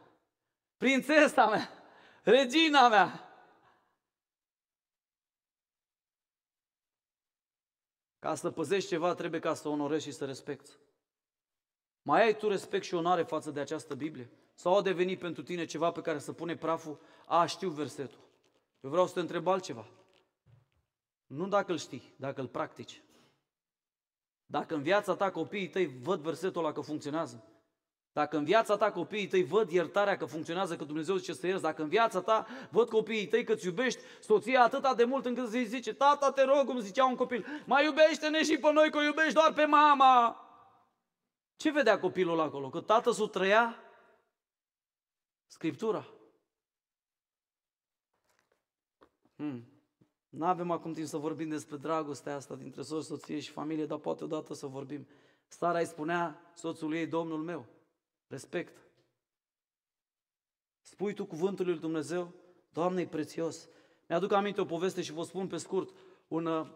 prințesa mea, regina mea. Ca să păzești ceva, trebuie ca să onorezi și să respecti. Mai ai tu respect și onoare față de această Biblie? Sau a devenit pentru tine ceva pe care să pune praful? A, știu versetul. Eu vreau să te întreb altceva. Nu dacă îl știi, dacă îl practici. Dacă în viața ta copiii tăi văd versetul ăla că funcționează, dacă în viața ta copiii tăi văd iertarea că funcționează, că Dumnezeu zice să ierți, dacă în viața ta văd copiii tăi că îți iubești soția atâta de mult încât îi zice, tata te rog, cum zicea un copil, mai iubește-ne și pe noi că o iubești doar pe mama. Ce vedea copilul acolo? Că tată s-o trăia Scriptura. Hmm. Nu avem acum timp să vorbim despre dragostea asta dintre soț, soție și familie, dar poate odată să vorbim. Stara îi spunea soțului ei, Domnul meu, respect. Spui tu cuvântul lui Dumnezeu, Doamne, e prețios. Mi-aduc aminte o poveste și vă spun pe scurt. Un, uh,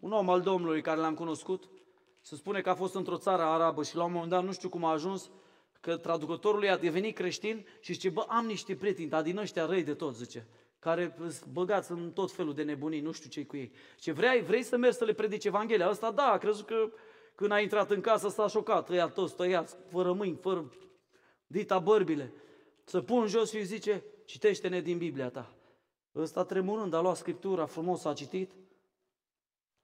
un om al Domnului care l-am cunoscut, se spune că a fost într-o țară arabă și la un moment dat, nu știu cum a ajuns, că traducătorul i-a devenit creștin și zice, bă, am niște prieteni, dar din ăștia răi de tot, zice care băgați în tot felul de nebunii, nu știu ce cu ei. Ce vrei, vrei să mergi să le predici Evanghelia? Asta da, a crezut că când a intrat în casă s-a șocat, ăia toți tăiați, fără mâini, fără dita bărbile. Să pun jos și îi zice, citește-ne din Biblia ta. Ăsta tremurând a luat Scriptura, frumos a citit.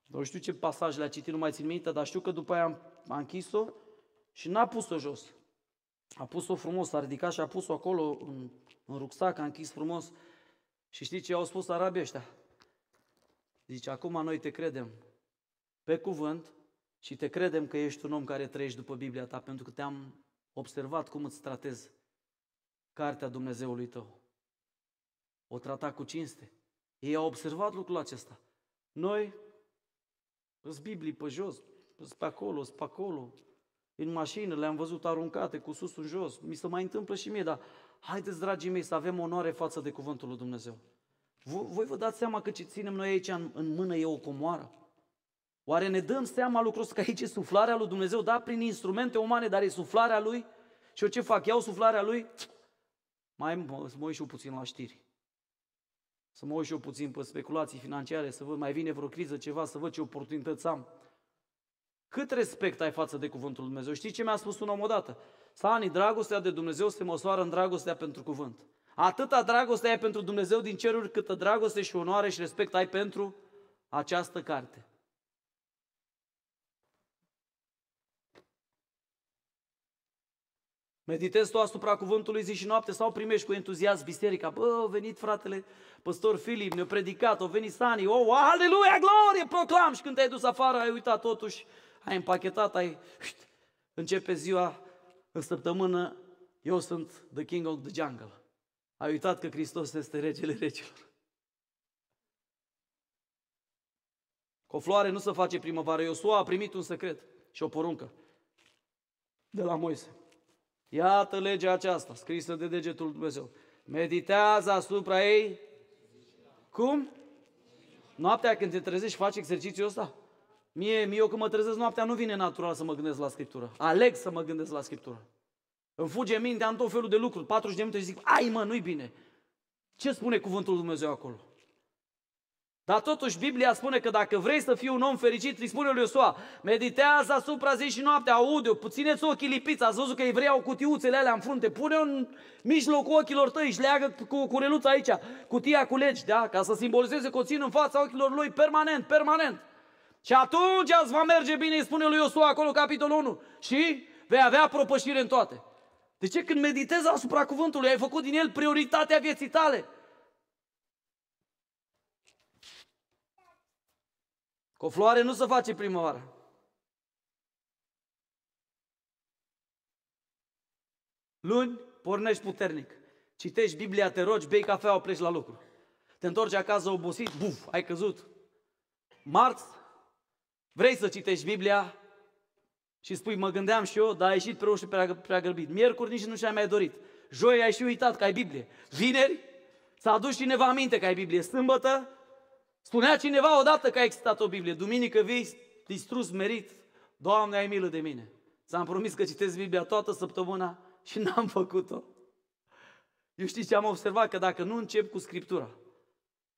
Nu știu ce pasaj le-a citit, nu mai țin minte, dar știu că după aia a închis-o și n-a pus-o jos. A pus-o frumos, a ridicat și a pus-o acolo în, în rucsac, a închis frumos. Și știți ce au spus arabii ăștia? Zice, acum noi te credem pe cuvânt și te credem că ești un om care trăiești după Biblia ta, pentru că te-am observat cum îți tratezi cartea Dumnezeului tău. O trata cu cinste. Ei au observat lucrul acesta. Noi, îs Biblii pe jos, îs pe acolo, îs pe acolo, în mașină, le-am văzut aruncate cu sus în jos. Mi se mai întâmplă și mie, dar Haideți, dragii mei, să avem onoare față de Cuvântul lui Dumnezeu. Voi vă dați seama că ce ținem noi aici în, în mână e o comoară? Oare ne dăm seama lucrul că aici e suflarea lui Dumnezeu? Da, prin instrumente umane, dar e suflarea lui? Și eu ce fac? Iau suflarea lui? Mai să mă uit și eu puțin la știri. Să mă uit și eu puțin pe speculații financiare, să văd mai vine vreo criză, ceva, să văd ce oportunități am. Cât respect ai față de cuvântul lui Dumnezeu? Știi ce mi-a spus un om odată? Sani, dragostea de Dumnezeu se măsoară în dragostea pentru cuvânt. Atâta dragoste ai pentru Dumnezeu din ceruri, câtă dragoste și onoare și respect ai pentru această carte. Meditezi tu asupra cuvântului zi și noapte sau primești cu entuziasm biserica? Bă, a venit fratele păstor Filip, ne-a predicat, a venit Sani, oh, aleluia, glorie, proclam! Și când te-ai dus afară, ai uitat totuși, ai împachetat, ai... Începe ziua, în săptămână, eu sunt the king of the jungle. Ai uitat că Hristos este regele regilor. Cu o floare nu se face primăvară. Iosua a primit un secret și o poruncă de la Moise. Iată legea aceasta, scrisă de degetul lui Dumnezeu. Meditează asupra ei. Cum? Noaptea când te trezești faci exercițiul ăsta? Mie, mie eu când mă trezesc noaptea nu vine natural să mă gândesc la Scriptură. Aleg să mă gândesc la Scriptură. Îmi fuge mintea în tot felul de lucruri. 40 de minute și zic, ai mă, nu-i bine. Ce spune cuvântul lui Dumnezeu acolo? Dar totuși Biblia spune că dacă vrei să fii un om fericit, îi spune lui Iosua, meditează asupra zi și noapte, aude-o, puțineți ochii lipiți, ați văzut că evrei au cutiuțele alea în frunte, pune-o în mijlocul ochilor tăi și leagă cu cureluța aici, cutia cu legi, da? ca să simbolizeze că o țin în fața ochilor lui permanent, permanent. Și atunci îți va merge bine, îi spune lui Iosua acolo, capitolul 1, și vei avea propășire în toate. De ce când meditezi asupra cuvântului, ai făcut din el prioritatea vieții tale? Cu o floare nu se face primăvară. Luni, pornești puternic. Citești Biblia, te rogi, bei cafea, pleci la lucru. Te întorci acasă obosit, buf, ai căzut. Marți, vrei să citești Biblia și spui, mă gândeam și eu, dar ai ieșit pe roșu prea, prea grăbit. Miercuri nici nu și-ai mai dorit. Joi ai și uitat că ai Biblie. Vineri, s-a adus cineva aminte că ai Biblie. Sâmbătă, Spunea cineva odată că a existat o Biblie. Duminică vii distrus, merit. Doamne, ai milă de mine. Ți-am promis că citesc Biblia toată săptămâna și n-am făcut-o. Eu știți ce am observat? Că dacă nu încep cu Scriptura,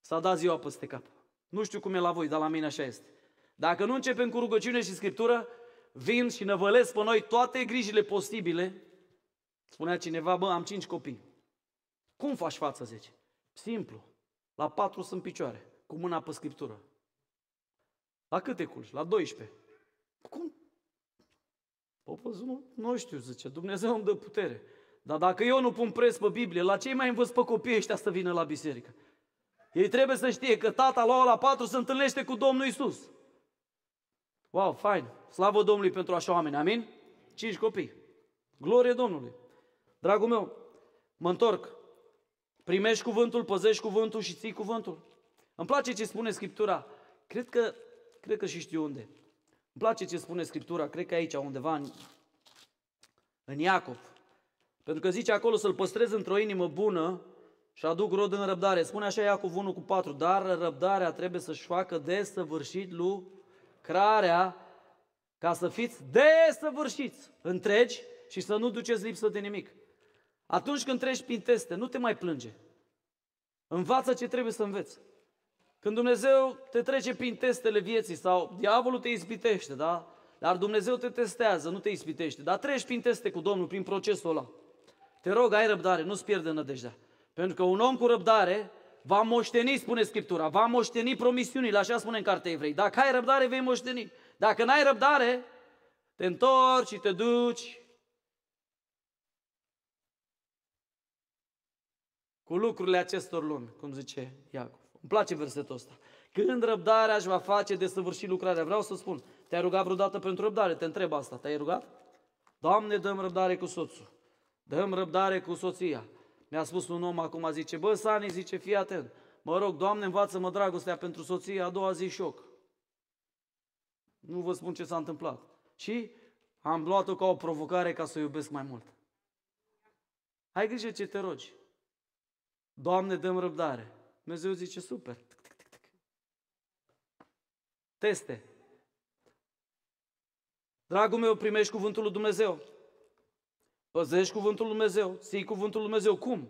s-a dat ziua peste cap. Nu știu cum e la voi, dar la mine așa este. Dacă nu începem cu rugăciune și Scriptură, vin și năvălesc pe noi toate grijile posibile. Spunea cineva, bă, am cinci copii. Cum faci față, zice? Simplu. La patru sunt picioare cu mâna pe Scriptură. La câte culci? La 12. Cum? Popă, nu, nu știu, zice, Dumnezeu îmi dă putere. Dar dacă eu nu pun preț pe Biblie, la ce mai învăț pe copiii ăștia să vină la biserică? Ei trebuie să știe că tata la la patru se întâlnește cu Domnul Isus. Wow, fain. Slavă Domnului pentru așa oameni. Amin? Cinci copii. Glorie Domnului. Dragul meu, mă întorc. Primești cuvântul, păzești cuvântul și ții cuvântul. Îmi place ce spune Scriptura. Cred că, cred că și știu unde. Îmi place ce spune Scriptura. Cred că aici, undeva în, în Iacov. Pentru că zice acolo să-l păstrez într-o inimă bună și aduc rod în răbdare. Spune așa Iacov 1 cu 4. Dar răbdarea trebuie să-și facă desăvârșit lucrarea ca să fiți desăvârșiți, întregi și să nu duceți lipsă de nimic. Atunci când treci prin teste, nu te mai plânge. Învață ce trebuie să înveți. Când Dumnezeu te trece prin testele vieții sau diavolul te ispitește, da? Dar Dumnezeu te testează, nu te ispitește. Dar treci prin teste cu Domnul, prin procesul ăla. Te rog, ai răbdare, nu-ți pierde nădejdea. Pentru că un om cu răbdare va moșteni, spune Scriptura, va moșteni promisiunile, așa spune în Cartea Evrei. Dacă ai răbdare, vei moșteni. Dacă n-ai răbdare, te întorci și te duci cu lucrurile acestor lumi, cum zice Iacov. Îmi place versetul ăsta. Când răbdarea își va face de săvârșit lucrarea. Vreau să spun, te-ai rugat vreodată pentru răbdare? Te întreb asta. Te-ai rugat? Doamne, dăm răbdare cu soțul. Dăm răbdare cu soția. Mi-a spus un om acum, zice, bă, Sani, zice, fii atent. Mă rog, Doamne, învață-mă dragostea pentru soție, a doua zi șoc. Nu vă spun ce s-a întâmplat. Și am luat-o ca o provocare ca să o iubesc mai mult. Ai grijă ce te rogi. Doamne, dăm răbdare. Dumnezeu zice, super. Teste. Dragul meu, primești cuvântul lui Dumnezeu. Păzești cuvântul lui Dumnezeu. Ții cuvântul lui Dumnezeu. Cum?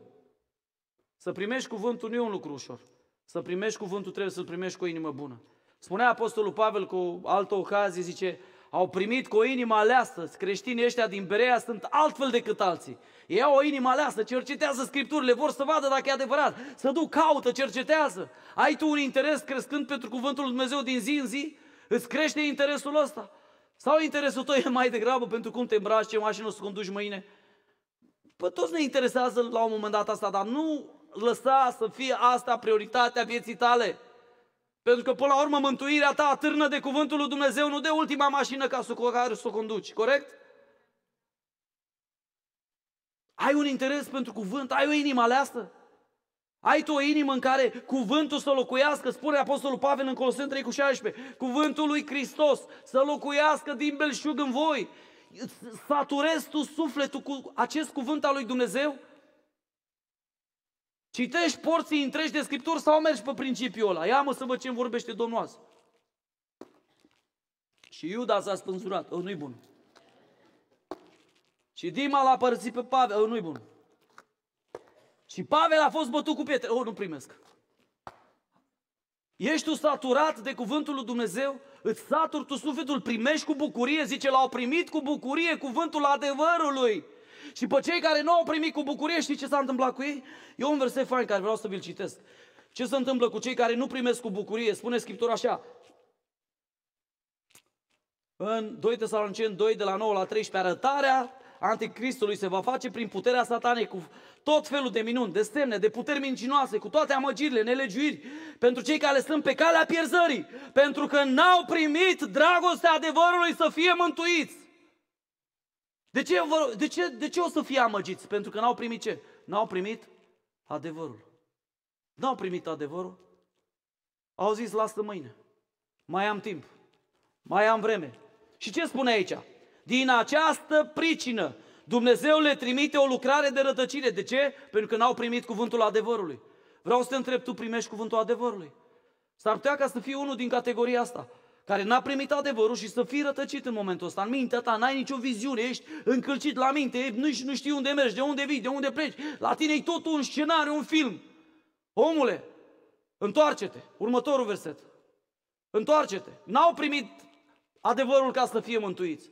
Să primești cuvântul nu e un lucru ușor. Să primești cuvântul trebuie să-l primești cu o inimă bună. Spunea Apostolul Pavel cu altă ocazie, zice, au primit cu o inimă aleasă. Creștinii ăștia din Berea sunt altfel decât alții. Ei au o inimă aleasă, cercetează Scripturile, vor să vadă dacă e adevărat, să duc, caută, cercetează. Ai tu un interes crescând pentru Cuvântul Lui Dumnezeu din zi în zi? Îți crește interesul ăsta? Sau interesul tău e mai degrabă pentru cum te îmbraci, ce mașină o să conduci mâine? Păi toți ne interesează la un moment dat asta, dar nu lăsa să fie asta prioritatea vieții tale. Pentru că până la urmă mântuirea ta atârnă de cuvântul lui Dumnezeu, nu de ultima mașină ca să, care să o conduci, corect? Ai un interes pentru cuvânt, ai o inimă aleasă. Ai tu o inimă în care cuvântul să locuiască, spune Apostolul Pavel în Coloseni 3 cu 16, cuvântul lui Hristos să locuiască din belșug în voi. Saturezi tu sufletul cu acest cuvânt al lui Dumnezeu? Citești porții întregi de Scripturi sau mergi pe principiul ăla? Ia mă să văd ce îmi vorbește Domnul azi. Și Iuda s-a spânzurat. O, nu-i bun. Și Dima l-a părăsit pe Pavel. O, nu-i bun. Și Pavel a fost bătut cu pietre. O, nu primesc. Ești tu saturat de cuvântul lui Dumnezeu? Îți saturi tu sufletul, primești cu bucurie, zice, l-au primit cu bucurie cuvântul adevărului. Și pe cei care nu au primit cu bucurie, știi ce s-a întâmplat cu ei? E un verset fain care vreau să vi-l citesc. Ce se întâmplă cu cei care nu primesc cu bucurie? Spune Scriptura așa. În 2 Tesaloniceni 2, de la 9 la 13, arătarea anticristului se va face prin puterea satanei, cu tot felul de minuni, de semne, de puteri mincinoase, cu toate amăgirile, nelegiuiri, pentru cei care sunt pe calea pierzării, pentru că n-au primit dragostea adevărului să fie mântuiți. De ce, de, ce, de ce o să fie amăgiți? Pentru că n-au primit ce? N-au primit adevărul. N-au primit adevărul. Au zis, lasă mâine. Mai am timp. Mai am vreme. Și ce spune aici? Din această pricină, Dumnezeu le trimite o lucrare de rătăcire. De ce? Pentru că n-au primit cuvântul adevărului. Vreau să te întreb, tu primești cuvântul adevărului? S-ar putea ca să fii unul din categoria asta care n-a primit adevărul și să fii rătăcit în momentul ăsta. În mintea ta n-ai nicio viziune, ești încălcit la minte, nu, nu știi unde mergi, de unde vii, de unde pleci. La tine e tot un scenariu, un film. Omule, întoarce-te. Următorul verset. Întoarce-te. N-au primit adevărul ca să fie mântuiți.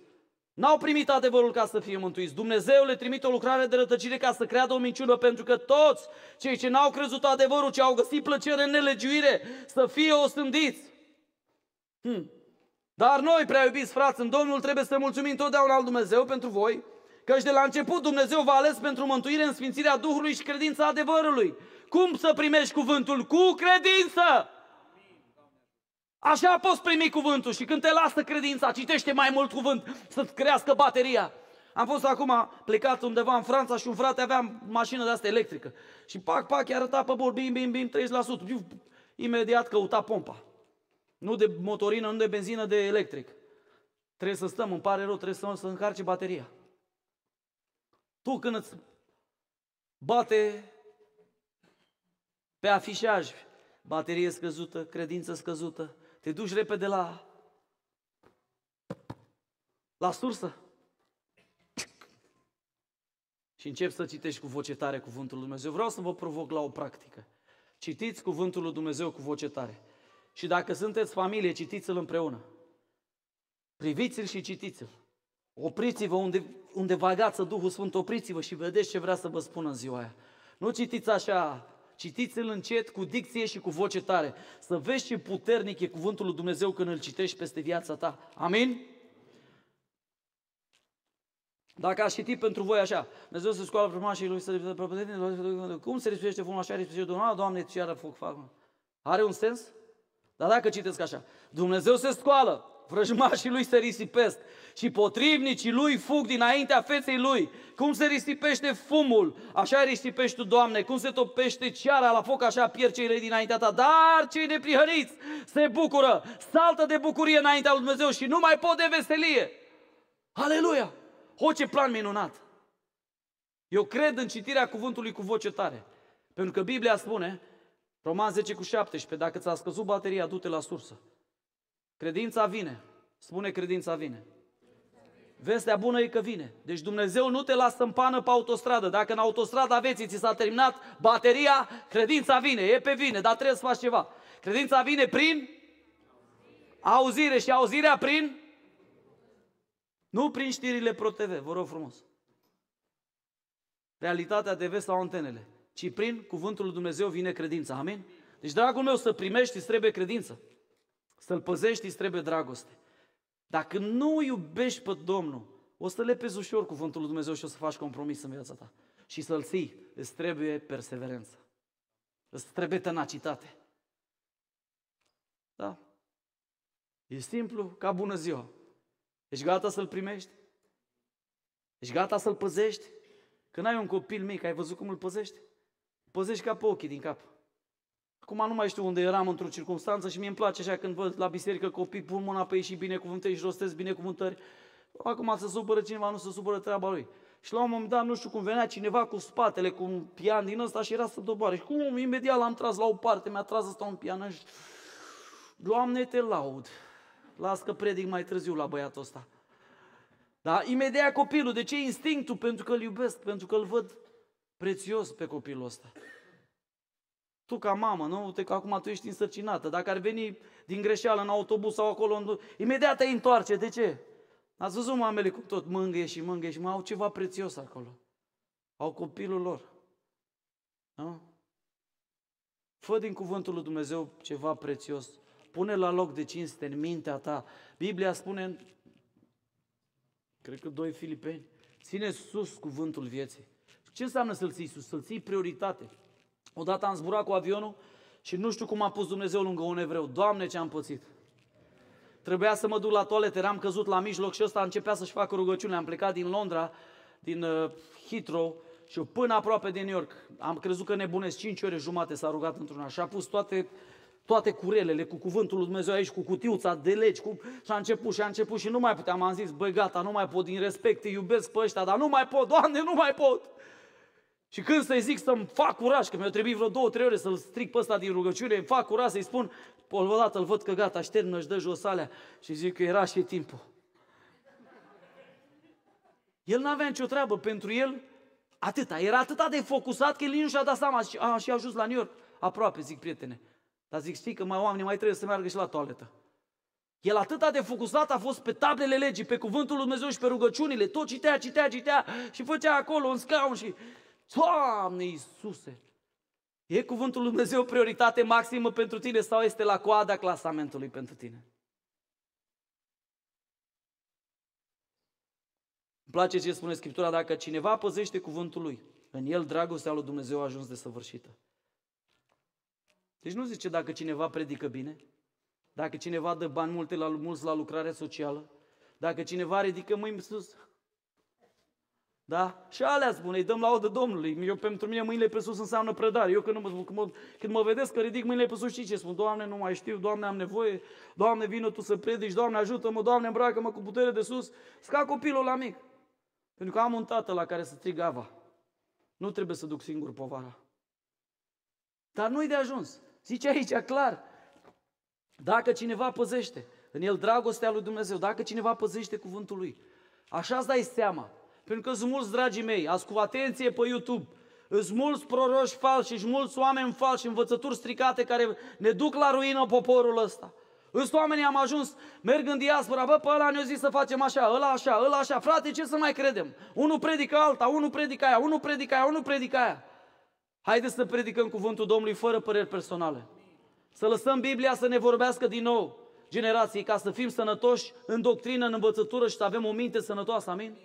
N-au primit adevărul ca să fie mântuiți. Dumnezeu le trimite o lucrare de rătăcire ca să creadă o minciună, pentru că toți cei ce n-au crezut adevărul, ce au găsit plăcere în nelegiuire, să fie osândiți. Hmm. Dar noi, prea iubiți frați în Domnul, trebuie să mulțumim totdeauna al Dumnezeu pentru voi, căci de la început Dumnezeu v-a ales pentru mântuire în sfințirea Duhului și credința adevărului. Cum să primești cuvântul? Cu credință! Așa poți primi cuvântul și când te lasă credința, citește mai mult cuvânt să-ți crească bateria. Am fost acum plecat undeva în Franța și un frate avea mașină de asta electrică. Și pac, pac, i arăta pe bord, bim, bim, bim, 30%. Imediat căuta pompa. Nu de motorină, nu de benzină, de electric. Trebuie să stăm, îmi pare rău, trebuie să, să încarce bateria. Tu când îți bate pe afișaj, baterie scăzută, credință scăzută, te duci repede la, la sursă și începi să citești cu voce tare cuvântul lui Dumnezeu. Vreau să vă provoc la o practică. Citiți cuvântul lui Dumnezeu cu voce tare. Și dacă sunteți familie, citiți-l împreună. Priviți-l și citiți-l. Opriți-vă unde, unde vă agață Duhul Sfânt, opriți-vă și vedeți ce vrea să vă spună în ziua aia. Nu citiți așa, citiți-l încet, cu dicție și cu voce tare. Să vezi ce puternic e cuvântul lui Dumnezeu când îl citești peste viața ta. Amin? Dacă aș citi pentru voi așa, Dumnezeu să scoală frumos și lui să cum se rispește frumos așa, rispește Domnul, Doamne, ce iară foc fac? Are un sens? Dar dacă citesc așa, Dumnezeu se scoală, vrăjmașii lui se risipesc și potrivnicii lui fug dinaintea feței lui. Cum se risipește fumul, așa risipești tu, Doamne, cum se topește ceara la foc, așa pierd cei dinaintea ta. Dar cei neprihăniți se bucură, saltă de bucurie înaintea lui Dumnezeu și nu mai pot de veselie. Aleluia! O, ce plan minunat! Eu cred în citirea cuvântului cu voce tare. Pentru că Biblia spune Roman 10 cu 17, dacă ți-a scăzut bateria, du-te la sursă. Credința vine. Spune credința vine. Vestea bună e că vine. Deci Dumnezeu nu te lasă în pană pe autostradă. Dacă în autostradă aveți, ți s-a terminat bateria, credința vine, e pe vine, dar trebuie să faci ceva. Credința vine prin auzire și auzirea prin Nu prin știrile ProTV, vă rog frumos. Realitatea TV sau antenele. Ci prin cuvântul lui Dumnezeu vine credința. Amin? Deci, dragul meu, să primești îți trebuie credință. Să-L păzești îți trebuie dragoste. Dacă nu iubești pe Domnul, o să le pezi ușor cuvântul lui Dumnezeu și o să faci compromis în viața ta. Și să-L ții, îți trebuie perseverență. Îți trebuie tenacitate. Da? E simplu ca bună ziua. Ești gata să-l primești? Ești gata să-l păzești? Când ai un copil mic, ai văzut cum îl păzești? Păzești ca pe ochii din cap. Acum nu mai știu unde eram într-o circunstanță și mie îmi place așa când văd la biserică copii pun mâna pe ei și binecuvântări și rostesc binecuvântări. Acum să supără cineva, nu să supără treaba lui. Și la un moment dat, nu știu cum venea cineva cu spatele, cu un pian din ăsta și era să doboare. Și cum imediat l-am tras la o parte, mi-a tras ăsta un pian și... Doamne, te laud. Las că predic mai târziu la băiatul ăsta. Da? Imediat copilul. De ce instinctul? Pentru că îl iubesc, pentru că îl văd prețios pe copilul ăsta. Tu ca mamă, nu? Uite că acum tu ești însărcinată. Dacă ar veni din greșeală în autobuz sau acolo, în... imediat te întoarce. De ce? Ați văzut mamele cum tot mângâie și mângâie și mai au ceva prețios acolo. Au copilul lor. Nu? Fă din cuvântul lui Dumnezeu ceva prețios. Pune la loc de cinste în mintea ta. Biblia spune, cred că doi filipeni, ține sus cuvântul vieții. Ce înseamnă să-l ții sus? Să-l ții prioritate. Odată am zburat cu avionul și nu știu cum a pus Dumnezeu lângă un evreu. Doamne, ce am pățit! Trebuia să mă duc la toaletă, eram căzut la mijloc și ăsta începea să-și facă rugăciune. Am plecat din Londra, din uh, Heathrow și până aproape de New York. Am crezut că nebunesc 5 ore jumate s-a rugat într-una și a pus toate toate curelele cu cuvântul lui Dumnezeu aici, cu cutiuța de legi, cu... și a început și a început și nu mai puteam, am zis, băi gata, nu mai pot, din respect, îi iubesc pe ăștia, dar nu mai pot, Doamne, nu mai pot. Și când să-i zic să-mi fac curaj, că mi-a trebuit vreo două, trei ore să-l stric pe ăsta din rugăciune, îmi fac curaj să-i spun, o dată îl văd că gata, șternă, își dă jos alea și zic că era și timpul. El nu avea nicio treabă, pentru el atâta, era atât de focusat că el nici nu și-a dat seama și a, și a ajuns la New York, aproape, zic prietene. Dar zic, știi că mai oamenii mai trebuie să meargă și la toaletă. El atât de focusat a fost pe tablele legii, pe cuvântul lui Dumnezeu și pe rugăciunile. Tot citea, citea, citea și făcea acolo un scaun și... Doamne Iisuse! E cuvântul lui Dumnezeu prioritate maximă pentru tine sau este la coada clasamentului pentru tine? Îmi place ce spune Scriptura, dacă cineva păzește cuvântul lui, în el dragostea lui Dumnezeu a ajuns de săvârșită. Deci nu zice dacă cineva predică bine, dacă cineva dă bani multe la, mulți la lucrare socială, dacă cineva ridică mâini sus. Da? Și alea spune, îi dăm la odă Domnului. Eu, pentru mine mâinile pe sus înseamnă prădare. Eu când mă, când, mă, când mă vedeți că ridic mâinile pe sus, știi ce spun? Doamne, nu mai știu, Doamne, am nevoie, Doamne, vină Tu să predici, Doamne, ajută-mă, Doamne, îmbracă-mă cu putere de sus. Sca copilul la mic. Pentru că am un tată la care să strig ava. Nu trebuie să duc singur povara. Dar nu-i de ajuns. Zice aici clar, dacă cineva păzește în el dragostea lui Dumnezeu, dacă cineva păzește cuvântul lui, așa îți dai seama. Pentru că sunt mulți, dragii mei, ați cu atenție pe YouTube, sunt mulți proroși falși și mulți oameni falși, învățături stricate care ne duc la ruină poporul ăsta. Îți oamenii am ajuns, merg în diaspora, bă, pe ăla ne-a zis să facem așa, ăla așa, ăla așa, frate, ce să mai credem? Unul predică alta, unul predică aia, unul predică aia, unul predică aia. Haideți să predicăm cuvântul Domnului fără păreri personale. Să lăsăm Biblia să ne vorbească din nou generației ca să fim sănătoși în doctrină, în învățătură și să avem o minte sănătoasă. Amin?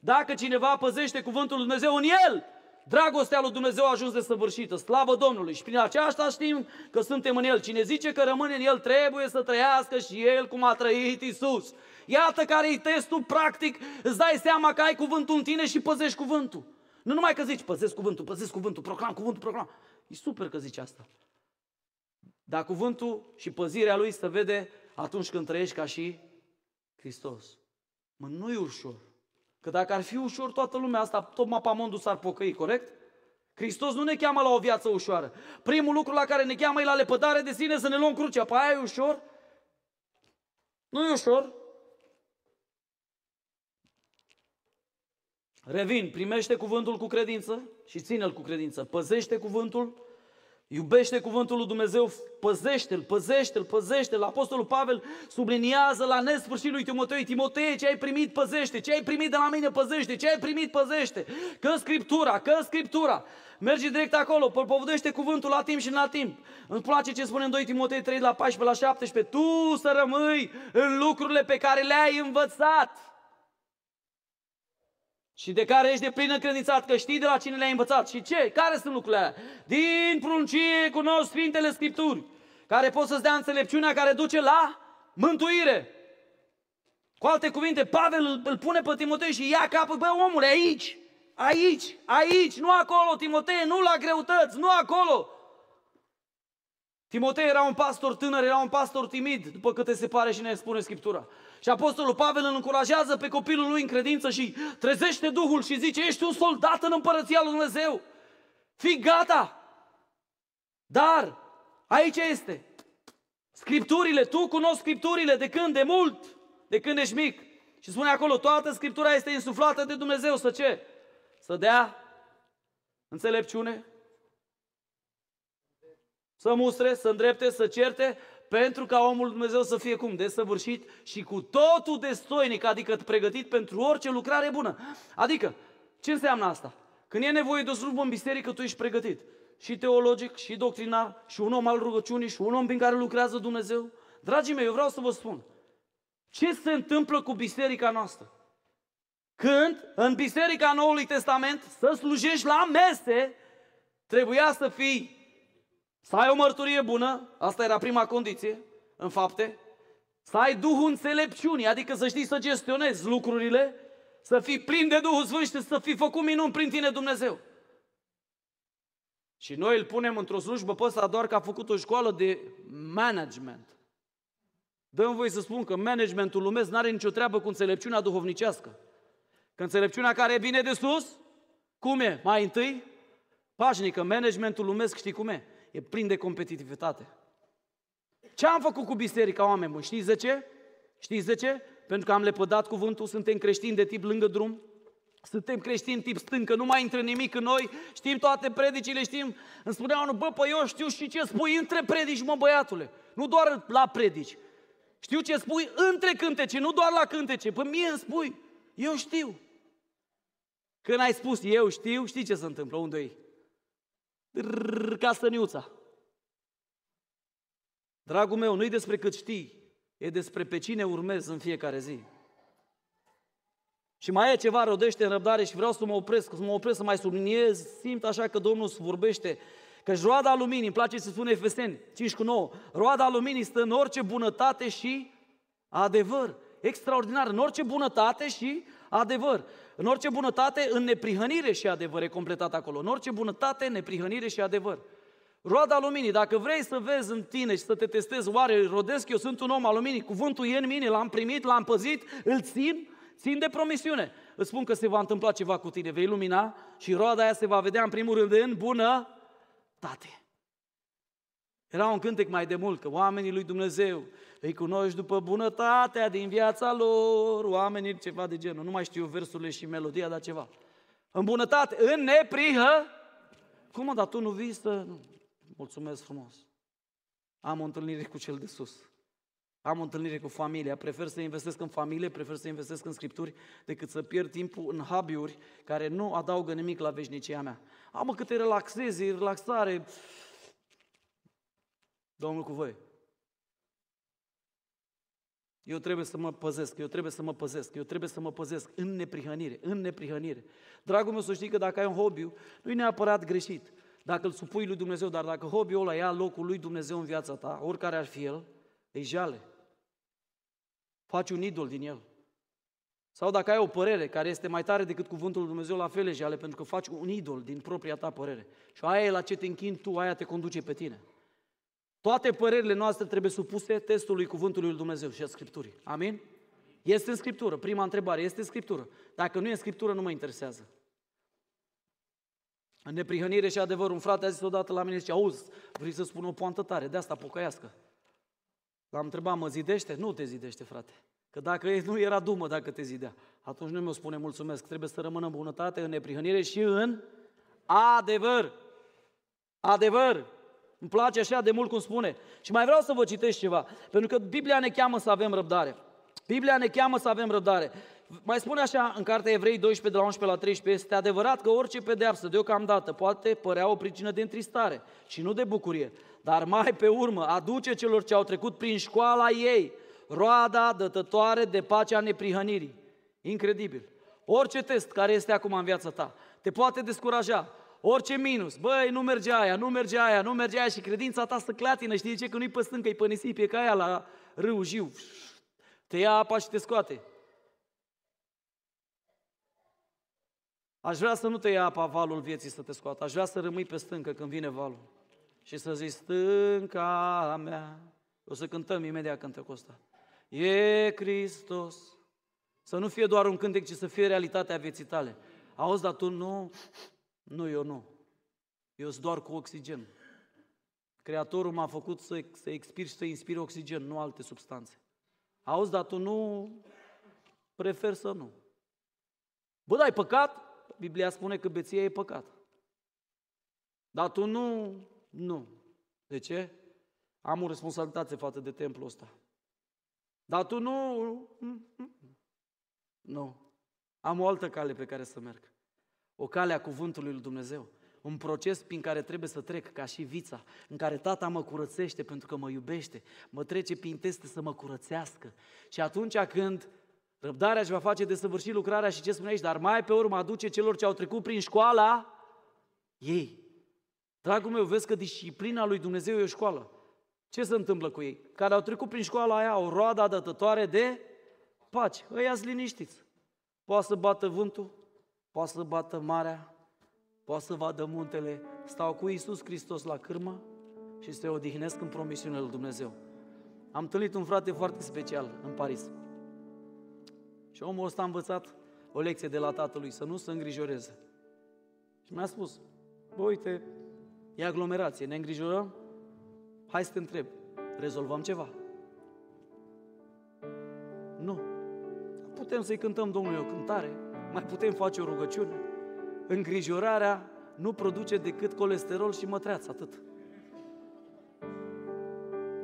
Dacă cineva păzește cuvântul lui Dumnezeu în el, dragostea lui Dumnezeu a ajuns de săvârșită. Slavă Domnului! Și prin aceasta știm că suntem în el. Cine zice că rămâne în el, trebuie să trăiască și el cum a trăit Isus. Iată care e testul practic. Îți dai seama că ai cuvântul în tine și păzești cuvântul. Nu numai că zici, păzesc cuvântul, păzesc cuvântul, proclam cuvântul, proclam. E super că zici asta. Dar cuvântul și păzirea lui se vede atunci când trăiești ca și Hristos. Mă, nu e ușor. Că dacă ar fi ușor, toată lumea asta, tot mapamondul s-ar pocăi, corect? Hristos nu ne cheamă la o viață ușoară. Primul lucru la care ne cheamă e la lepădare de sine să ne luăm crucea. Păi aia e ușor? Nu e ușor. Revin, primește cuvântul cu credință și ține-l cu credință. Păzește cuvântul, Iubește cuvântul lui Dumnezeu, păzește-l, păzește-l, păzește-l. Apostolul Pavel subliniază la nesfârșit lui Timotei, Timotei, ce ai primit, păzește, ce ai primit de la mine, păzește, ce ai primit, păzește. Că Scriptura, că Scriptura. Mergi direct acolo, propovădește cuvântul la timp și la timp. Îmi place ce spune în 2 Timotei 3, la 14, la 17. Tu să rămâi în lucrurile pe care le-ai învățat și de care ești de plină credințat, că știi de la cine le-ai învățat. Și ce? Care sunt lucrurile alea? Din pruncie cunosc Sfintele Scripturi, care pot să-ți dea înțelepciunea care duce la mântuire. Cu alte cuvinte, Pavel îl, îl pune pe Timotei și ia capul, bă, omule, aici, aici, aici, nu acolo, Timotei, nu la greutăți, nu acolo. Timotei era un pastor tânăr, era un pastor timid, după câte se pare și ne spune Scriptura. Și Apostolul Pavel îl încurajează pe copilul lui în credință și trezește Duhul și zice, ești un soldat în împărăția lui Dumnezeu. Fii gata! Dar, aici este. Scripturile, tu cunoști Scripturile de când? De mult, de când ești mic. Și spune acolo, toată Scriptura este insuflată de Dumnezeu să ce? Să dea înțelepciune, să mustre, să îndrepte, să certe, pentru ca omul Dumnezeu să fie cum? Desăvârșit și cu totul destoinic, adică pregătit pentru orice lucrare bună. Adică, ce înseamnă asta? Când e nevoie de o slujbă în biserică, tu ești pregătit. Și teologic, și doctrinar, și un om al rugăciunii, și un om prin care lucrează Dumnezeu. Dragii mei, eu vreau să vă spun. Ce se întâmplă cu biserica noastră? Când în biserica Noului Testament să slujești la mese, trebuia să fii să ai o mărturie bună, asta era prima condiție, în fapte, să ai Duhul înțelepciunii, adică să știi să gestionezi lucrurile, să fii plin de Duhul Sfânt și să fii făcut minuni prin tine Dumnezeu. Și noi îl punem într-o slujbă pe ăsta doar că a făcut o școală de management. Dăm voi să spun că managementul lumesc nu are nicio treabă cu înțelepciunea duhovnicească. Că înțelepciunea care vine de sus, cum e? Mai întâi, pașnică, managementul lumesc știi cum e? E plin de competitivitate. Ce am făcut cu biserica, oameni buni? Știți de ce? Știți de ce? Pentru că am lepădat cuvântul, suntem creștini de tip lângă drum, suntem creștini tip stâncă, nu mai intră nimic în noi, știm toate predicile, știm. Îmi spunea unul, bă, păi eu știu și ce spui între predici, mă băiatule. Nu doar la predici. Știu ce spui între cântece, nu doar la cântece. Păi mie îmi spui, eu știu. Când ai spus eu știu, știi ce se întâmplă, unde e? Ca stăniuța. Dragul meu, nu-i despre cât știi, e despre pe cine urmezi în fiecare zi. Și mai e ceva, rodește în răbdare și vreau să mă opresc, să mă opresc să mai subliniez, simt așa că Domnul vorbește, că roada luminii, îmi place să spune Efeseni 5 cu 9, roada luminii stă în orice bunătate și adevăr. Extraordinar, în orice bunătate și adevăr. În orice bunătate, în neprihănire și adevăr e completat acolo. În orice bunătate, neprihănire și adevăr. Roada luminii, dacă vrei să vezi în tine și să te testezi, oare rodesc eu, sunt un om al luminii, cuvântul e în mine, l-am primit, l-am păzit, îl țin, țin de promisiune. Îți spun că se va întâmpla ceva cu tine, vei lumina și roada aia se va vedea în primul rând în bunătate. Era un cântec mai de mult, că oamenii lui Dumnezeu îi cunoști după bunătatea din viața lor, oamenii ceva de genul, nu mai știu versurile și melodia, dar ceva. În bunătate, în neprihă, cum mă, dar tu nu vii să... Mulțumesc frumos. Am o întâlnire cu cel de sus. Am o întâlnire cu familia, prefer să investesc în familie, prefer să investesc în scripturi, decât să pierd timpul în habiuri care nu adaugă nimic la veșnicia mea. Am mă, câte relaxezi, relaxare. Domnul cu voi. Eu trebuie să mă păzesc, eu trebuie să mă păzesc, eu trebuie să mă păzesc în neprihănire, în neprihănire. Dragul meu, să știi că dacă ai un hobby, nu e neapărat greșit. Dacă îl supui lui Dumnezeu, dar dacă hobby-ul ăla ia locul lui Dumnezeu în viața ta, oricare ar fi el, e jale. Faci un idol din el. Sau dacă ai o părere care este mai tare decât cuvântul lui Dumnezeu, la fel e jale, pentru că faci un idol din propria ta părere. Și aia e la ce te închini tu, aia te conduce pe tine. Toate părerile noastre trebuie supuse testului cuvântului lui Dumnezeu și a Scripturii. Amin? Este în Scriptură. Prima întrebare, este în Scriptură. Dacă nu e în Scriptură, nu mă interesează. În neprihănire și adevăr, un frate a zis odată la mine, zice, auzi, vrei să spun o poantă tare, de asta pocăiască. L-am întrebat, mă zidește? Nu te zidește, frate. Că dacă nu era dumă dacă te zidea. Atunci nu mi-o spune mulțumesc. Trebuie să rămână în bunătate, în neprihănire și în adevăr. Adevăr. Îmi place așa de mult cum spune. Și mai vreau să vă citesc ceva, pentru că Biblia ne cheamă să avem răbdare. Biblia ne cheamă să avem răbdare. Mai spune așa în cartea Evrei 12, de la 11 la 13, este adevărat că orice pedeapsă deocamdată poate părea o pricină de întristare și nu de bucurie, dar mai pe urmă aduce celor ce au trecut prin școala ei roada dătătoare de pacea neprihănirii. Incredibil. Orice test care este acum în viața ta te poate descuraja, orice minus, băi, nu merge aia, nu merge aia, nu merge aia și credința ta să clatină, știi ce? Că nu-i pe stâncă, e pe nisip, e ca aia la râu, jiu. Te ia apa și te scoate. Aș vrea să nu te ia apa valul vieții să te scoată, aș vrea să rămâi pe stâncă când vine valul. Și să zici, stânca mea, o să cântăm imediat cântecul ăsta. E Hristos. Să nu fie doar un cântec, ci să fie realitatea vieții tale. Auzi, dar tu nu, nu, eu nu. Eu sunt doar cu oxigen. Creatorul m-a făcut să, să expir și să inspir oxigen, nu alte substanțe. Auzi, dar tu nu, prefer să nu. Bă, dar ai păcat? Biblia spune că beția e păcat. Dar tu nu, nu. De ce? Am o responsabilitate față de templul ăsta. Dar tu nu, nu. Am o altă cale pe care să merg. O cale a cuvântului lui Dumnezeu. Un proces prin care trebuie să trec ca și vița, în care tata mă curățește pentru că mă iubește, mă trece prin teste să mă curățească. Și atunci când răbdarea își va face de săvârșit lucrarea și ce spune aici, dar mai pe urmă aduce celor ce au trecut prin școala ei. Dragul meu, vezi că disciplina lui Dumnezeu e o școală. Ce se întâmplă cu ei? Care au trecut prin școala aia, o roadă dătătoare de pace. Ăia liniștiți. Poate să bată vântul, poate să bată marea, poate să vadă muntele, stau cu Iisus Hristos la cârmă și se odihnesc în promisiunile lui Dumnezeu. Am întâlnit un frate foarte special în Paris. Și omul ăsta a învățat o lecție de la tatălui, să nu se îngrijoreze. Și mi-a spus, bă, uite, e aglomerație, ne îngrijorăm? Hai să te întreb, rezolvăm ceva? Nu. Putem să-i cântăm Domnului o cântare, mai putem face o rugăciune. Îngrijorarea nu produce decât colesterol și mătreață, atât.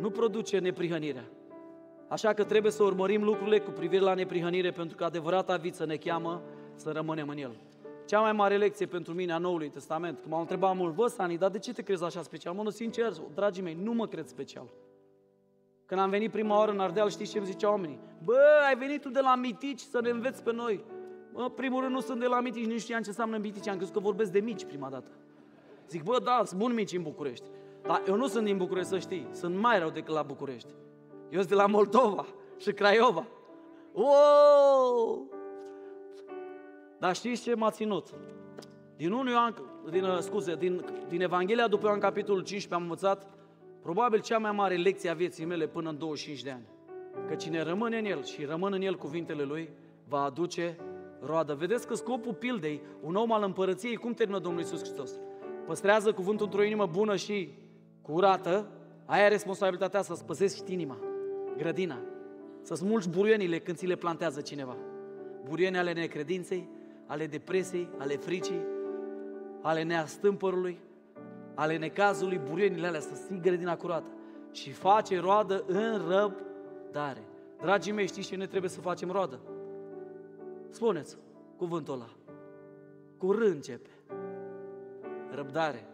Nu produce neprihănirea. Așa că trebuie să urmărim lucrurile cu privire la neprihănire, pentru că adevărata viță ne cheamă să rămânem în el. Cea mai mare lecție pentru mine a Noului Testament, că m-au întrebat mult, bă, Sani, dar de ce te crezi așa special? Mă, nu, sincer, dragii mei, nu mă cred special. Când am venit prima oară în Ardeal, știți ce îmi ziceau oamenii? Bă, ai venit tu de la mitici să ne înveți pe noi. Bă, primul rând nu sunt de la mitici, nu știam ce înseamnă mitici, am crezut că vorbesc de mici prima dată. Zic, bă, da, sunt bun mici în București. Dar eu nu sunt din București, să știi, sunt mai rău decât la București. Eu sunt de la Moldova și Craiova. Wow! Dar știți ce m-a ținut? Din 1 Ioan, din, uh, scuze, din, din Evanghelia după Ioan capitolul 15 am învățat probabil cea mai mare lecție a vieții mele până în 25 de ani. Că cine rămâne în el și rămân în el cuvintele lui, va aduce roadă. Vedeți că scopul pildei, un om al împărăției, cum termină Domnul Iisus Hristos? Păstrează cuvântul într-o inimă bună și curată, aia e responsabilitatea să-ți păzești inima, grădina, să smulgi buruienile când ți le plantează cineva. Buruiene ale necredinței, ale depresiei, ale fricii, ale neastâmpărului, ale necazului, buruienile alea, să ții grădina curată și face roadă în răbdare. Dragii mei, știți ce ne trebuie să facem roadă? Spuneți cuvântul ăla. Curând începe. Răbdare.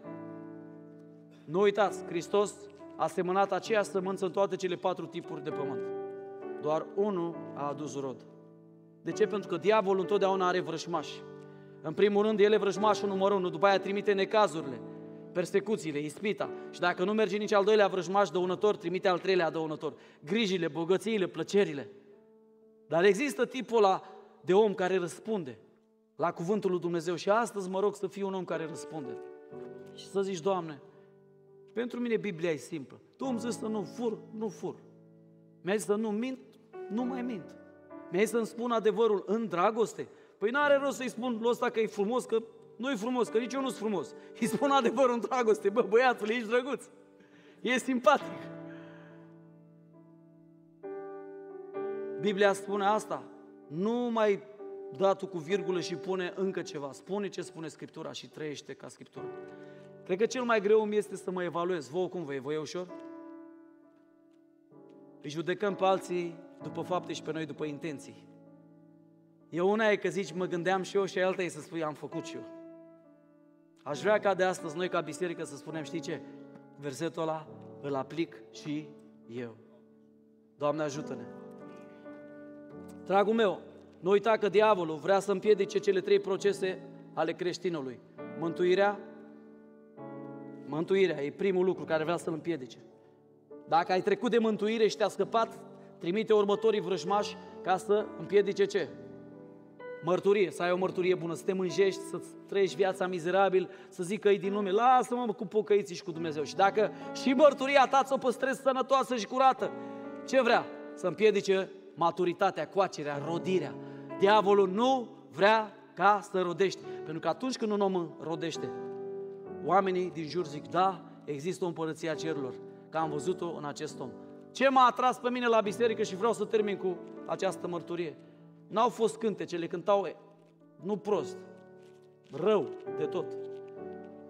Nu uitați, Hristos a semănat aceeași sămânță în toate cele patru tipuri de pământ. Doar unul a adus rod. De ce? Pentru că diavolul întotdeauna are vrășmași. În primul rând, el e vrăjmașul numărul unu, după aia trimite necazurile, persecuțiile, ispita. Și dacă nu merge nici al doilea vrăjmaș dăunător, trimite al treilea dăunător. Grijile, bogățiile, plăcerile. Dar există tipul ăla de om care răspunde la cuvântul lui Dumnezeu și astăzi mă rog să fiu un om care răspunde. Și să zici, Doamne, pentru mine Biblia e simplă. Tu îmi zici să nu fur, nu fur. Mi-ai zis să nu mint, nu mai mint. Mi-ai să-mi spun adevărul în dragoste. Păi n-are rost să-i spun lui ăsta că e frumos, că nu e frumos, că nici eu nu sunt frumos. Îi spun adevărul în dragoste. Bă, băiatul, ești drăguț. E simpatic. Biblia spune asta. Nu mai da tu cu virgulă și pune încă ceva. Spune ce spune Scriptura și trăiește ca Scriptura. Cred că cel mai greu îmi este să mă evaluez. Vă cum vă e? Vă e ușor? Îi judecăm pe alții după fapte și pe noi după intenții. E una e că zici, mă gândeam și eu și alta e să spui, am făcut și eu. Aș vrea ca de astăzi noi ca biserică să spunem, știi ce? Versetul ăla îl aplic și eu. Doamne ajută-ne! Dragul meu, nu uita că diavolul vrea să împiedice cele trei procese ale creștinului. Mântuirea, mântuirea e primul lucru care vrea să-l împiedice. Dacă ai trecut de mântuire și te-a scăpat, trimite următorii vrăjmași ca să împiedice ce? Mărturie, să ai o mărturie bună, să te mânjești, să trăiești viața mizerabil, să zică ei din lume, lasă-mă cu pocăiții și cu Dumnezeu. Și dacă și mărturia ta să o păstrezi sănătoasă și curată, ce vrea? Să împiedice maturitatea, coacerea, rodirea. Diavolul nu vrea ca să rodești. Pentru că atunci când un om rodește, oamenii din jur zic, da, există o împărăție a cerurilor, că am văzut-o în acest om. Ce m-a atras pe mine la biserică și vreau să termin cu această mărturie. N-au fost cântecele, cântau nu prost, rău de tot.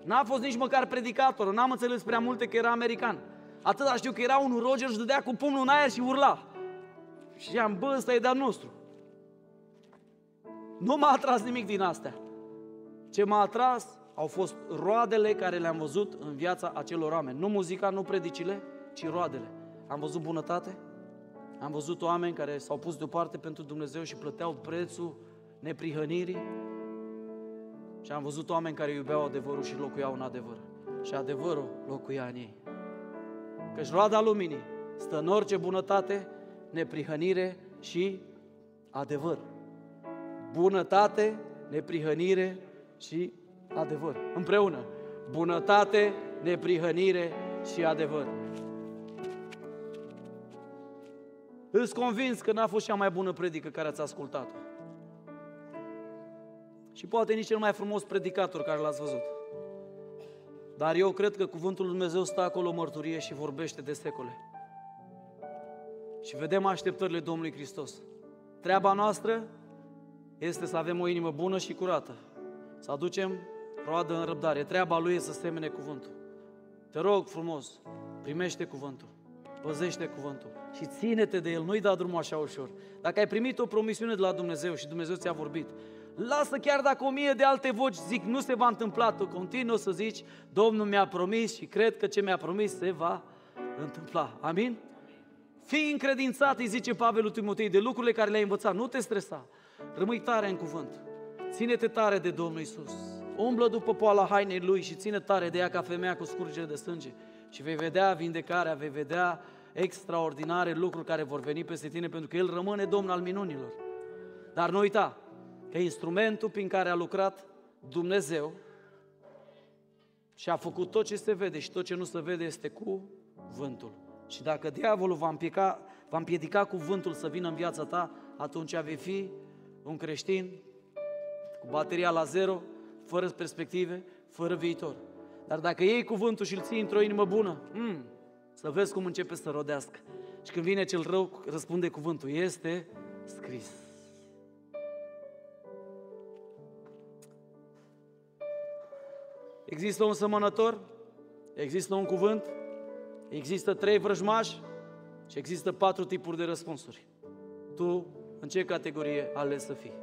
N-a fost nici măcar predicator, n-am înțeles prea multe că era american. Atât știu că era un Roger și dădea cu pumnul în aer și urla. Și am, bă, ăsta e de-al nostru. Nu m-a atras nimic din astea. Ce m-a atras au fost roadele care le-am văzut în viața acelor oameni. Nu muzica, nu predicile, ci roadele. Am văzut bunătate, am văzut oameni care s-au pus deoparte pentru Dumnezeu și plăteau prețul neprihănirii. Și am văzut oameni care iubeau adevărul și locuiau în adevăr. Și adevărul locuia în ei. Căci roada luminii stă în orice bunătate, neprihănire și adevăr. Bunătate, neprihănire și adevăr. Împreună. Bunătate, neprihănire și adevăr. Îți convins că n-a fost cea mai bună predică care ați ascultat-o. Și poate nici cel mai frumos predicator care l-ați văzut. Dar eu cred că Cuvântul Lui Dumnezeu stă acolo mărturie și vorbește de secole. Și vedem așteptările Domnului Hristos. Treaba noastră este să avem o inimă bună și curată. Să aducem roadă în răbdare. Treaba Lui este să semene cuvântul. Te rog frumos, primește cuvântul, păzește cuvântul și ține-te de el, nu-i da drumul așa ușor. Dacă ai primit o promisiune de la Dumnezeu și Dumnezeu ți-a vorbit, lasă chiar dacă o mie de alte voci zic nu se va întâmpla, tu continuă să zici, Domnul mi-a promis și cred că ce mi-a promis se va întâmpla. Amin? Fii încredințat, îi zice Pavel lui Timotei, de lucrurile care le-ai învățat. Nu te stresa. Rămâi tare în cuvânt. Ține-te tare de Domnul Isus. Umblă după poala hainei Lui și ține tare de ea ca femeia cu scurgere de sânge. Și vei vedea vindecarea, vei vedea extraordinare lucruri care vor veni peste tine, pentru că El rămâne Domn al minunilor. Dar nu uita că instrumentul prin care a lucrat Dumnezeu și a făcut tot ce se vede și tot ce nu se vede este cu vântul. Și dacă diavolul va împiedica, va împiedica cuvântul să vină în viața ta, atunci vei fi un creștin cu bateria la zero, fără perspective, fără viitor. Dar dacă iei cuvântul și îl ții într-o inimă bună, mm, să vezi cum începe să rodească. Și când vine cel rău, răspunde cuvântul, este scris. Există un sămănător, există un cuvânt, există trei vrăjmași și există patru tipuri de răspunsuri. Tu în ce categorie ales să fii?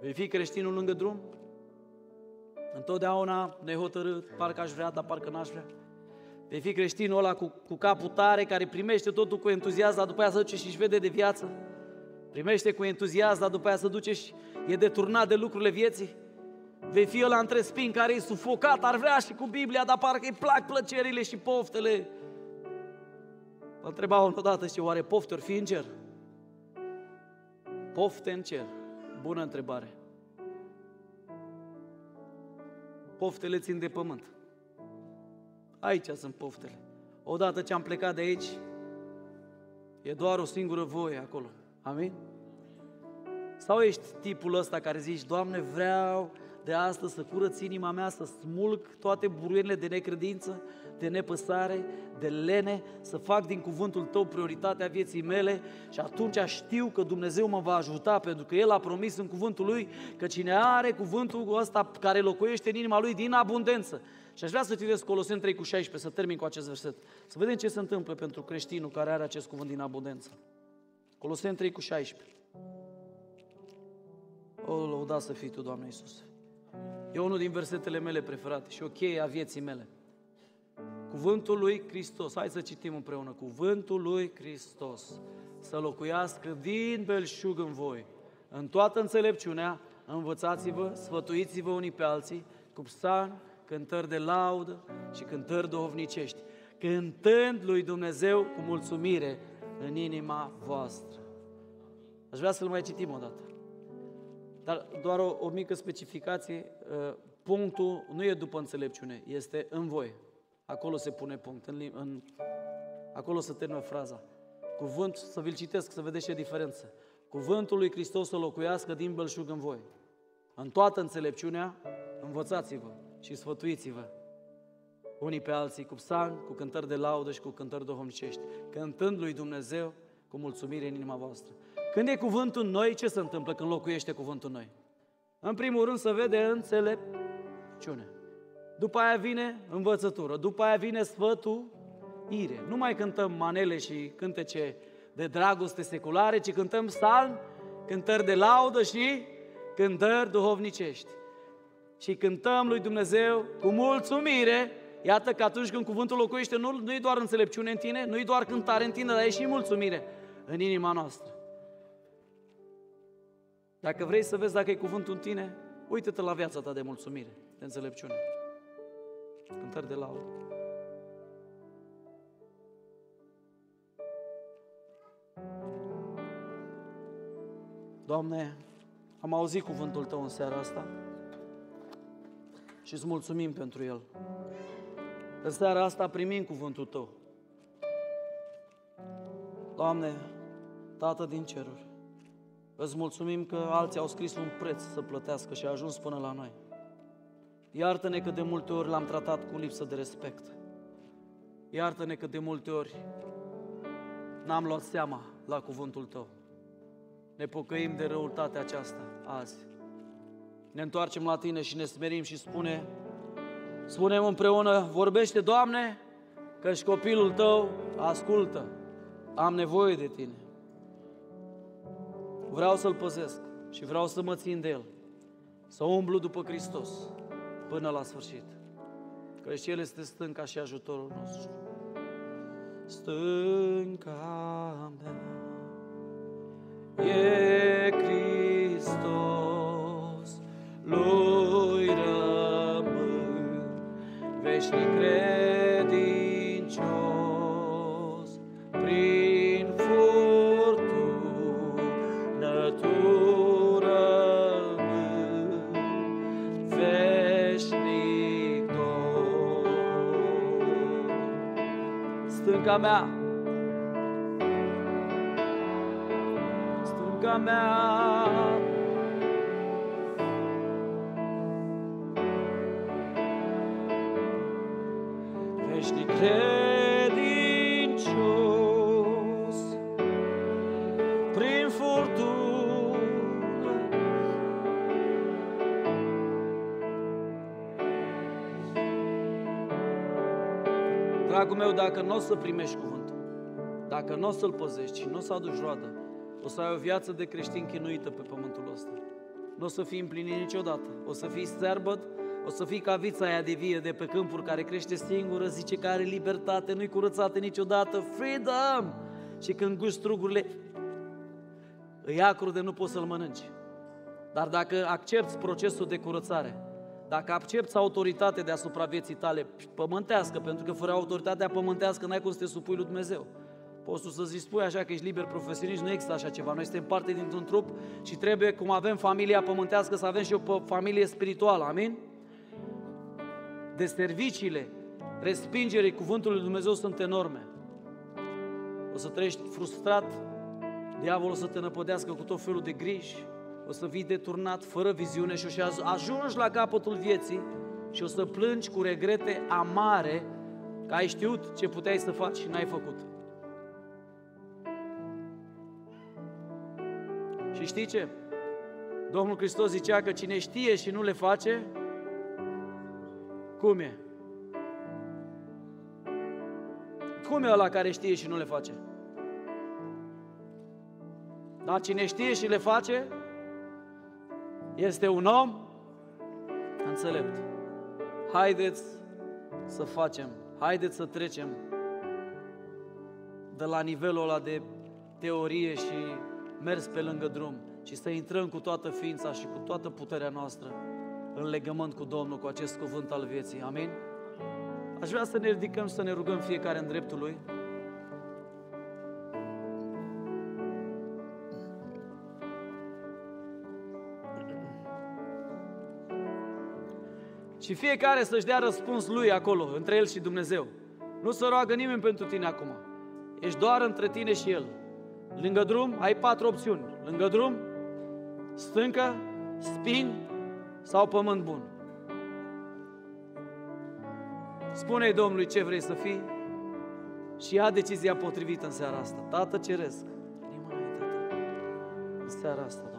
Vei fi creștinul lângă drum? Întotdeauna nehotărât, parcă aș vrea, dar parcă n-aș vrea. Vei fi creștinul ăla cu, cu capul tare, care primește totul cu entuziasm, dar după aia se duce și-și vede de viață. Primește cu entuziasm, dar după aia se duce și e deturnat de lucrurile vieții. Vei fi ăla între spin care e sufocat, ar vrea și cu Biblia, dar parcă îi plac plăcerile și poftele. Mă întreba odată și oare pofte ori fi în cer? Pofte în cer. Bună întrebare. Poftele țin de pământ. Aici sunt poftele. Odată ce am plecat de aici, e doar o singură voie acolo. Amin? Sau ești tipul ăsta care zici, Doamne, vreau, de astăzi să curăț inima mea, să smulg toate buruienile de necredință, de nepăsare, de lene, să fac din cuvântul tău prioritatea vieții mele și atunci știu că Dumnezeu mă va ajuta pentru că El a promis în cuvântul Lui că cine are cuvântul ăsta care locuiește în inima Lui din abundență. Și aș vrea să citesc Coloseni 3 cu 16, să termin cu acest verset. Să vedem ce se întâmplă pentru creștinul care are acest cuvânt din abundență. Coloseni 3 cu 16. O, lăuda să fii Tu, Doamne Iisus. E unul din versetele mele preferate și o cheie a vieții mele. Cuvântul lui Hristos, hai să citim împreună, cuvântul lui Hristos să locuiască din belșug în voi, în toată înțelepciunea, învățați-vă, sfătuiți-vă unii pe alții, cu psalmi, cântări de laudă și cântări duhovnicești, cântând lui Dumnezeu cu mulțumire în inima voastră. Aș vrea să-l mai citim o dată. Dar doar o, o mică specificație, uh, punctul nu e după înțelepciune, este în voi. Acolo se pune punct, în, în, acolo se termină fraza. Cuvânt, să vi-l citesc, să vedeți ce diferență. Cuvântul lui Hristos să locuiască din belșug în voi. În toată înțelepciunea, învățați-vă și sfătuiți-vă unii pe alții cu psalmi, cu cântări de laudă și cu cântări duhovnicești, cântând lui Dumnezeu cu mulțumire în inima voastră. Când e cuvântul noi, ce se întâmplă când locuiește cuvântul noi? În primul rând să vede înțelepciune. După aia vine învățătură, după aia vine sfătul ire. Nu mai cântăm manele și cântece de dragoste seculare, ci cântăm psalmi, cântări de laudă și cântări duhovnicești. Și cântăm lui Dumnezeu cu mulțumire. Iată că atunci când cuvântul locuiește, nu, nu e doar înțelepciune în tine, nu e doar cântare în tine, dar e și mulțumire în inima noastră. Dacă vrei să vezi dacă e cuvântul în tine, uită-te la viața ta de mulțumire, de înțelepciune. Cântări de laudă. Doamne, am auzit cuvântul Tău în seara asta și îți mulțumim pentru el. În seara asta primim cuvântul Tău. Doamne, Tată din ceruri, îți mulțumim că alții au scris un preț să plătească și a ajuns până la noi. Iartă-ne că de multe ori l-am tratat cu lipsă de respect. Iartă-ne că de multe ori n-am luat seama la cuvântul Tău. Ne pocăim de răutatea aceasta azi. Ne întoarcem la Tine și ne smerim și spune, spunem împreună, vorbește, Doamne, că și copilul Tău ascultă. Am nevoie de Tine. Vreau să-L păzesc și vreau să mă țin de El. Să umblu după Hristos până la sfârșit. Că și El este stânca și ajutorul nostru. Stânca mea e Hristos, lui rămân veșnic credincios Stânca mea stânca mea. Veșnic Dragul meu, dacă nu o să primești cuvântul, dacă nu o să-l păzești și nu o să aduci roadă, o să ai o viață de creștin chinuită pe pământul ăsta. Nu o să fii împlinit niciodată. O să fii sterbăt, o să fii ca vița aia de vie de pe câmpuri care crește singură, zice că are libertate, nu-i curățată niciodată, freedom! Și când guși strugurile, îi acru de nu poți să-l mănânci. Dar dacă accepti procesul de curățare, dacă accepti autoritate deasupra vieții tale pământească, pentru că fără autoritatea pământească n-ai cum să te supui lui Dumnezeu. Poți tu să-ți spui așa că ești liber profesionist, nu există așa ceva. Noi suntem parte dintr-un trup și trebuie, cum avem familia pământească, să avem și o familie spirituală. Amin? De serviciile, respingerii cuvântului lui Dumnezeu sunt enorme. O să trăiești frustrat, diavolul o să te năpădească cu tot felul de griji, o să fii deturnat fără viziune și o să ajungi la capătul vieții și o să plângi cu regrete amare că ai știut ce puteai să faci și n-ai făcut. Și știi ce? Domnul Hristos zicea că cine știe și nu le face, cum e? Cum e ăla care știe și nu le face? Dar cine știe și le face, este un om înțelept. Haideți să facem, haideți să trecem de la nivelul ăla de teorie și mers pe lângă drum și să intrăm cu toată ființa și cu toată puterea noastră în legământ cu Domnul, cu acest cuvânt al vieții. Amin? Aș vrea să ne ridicăm și să ne rugăm fiecare în dreptul Lui. Și fiecare să-și dea răspuns lui acolo, între el și Dumnezeu. Nu să roagă nimeni pentru tine acum. Ești doar între tine și el. Lângă drum ai patru opțiuni. Lângă drum, stâncă, spin sau pământ bun. Spune-i Domnului ce vrei să fii și ia decizia potrivită în seara asta. Tată Ceresc, în seara asta.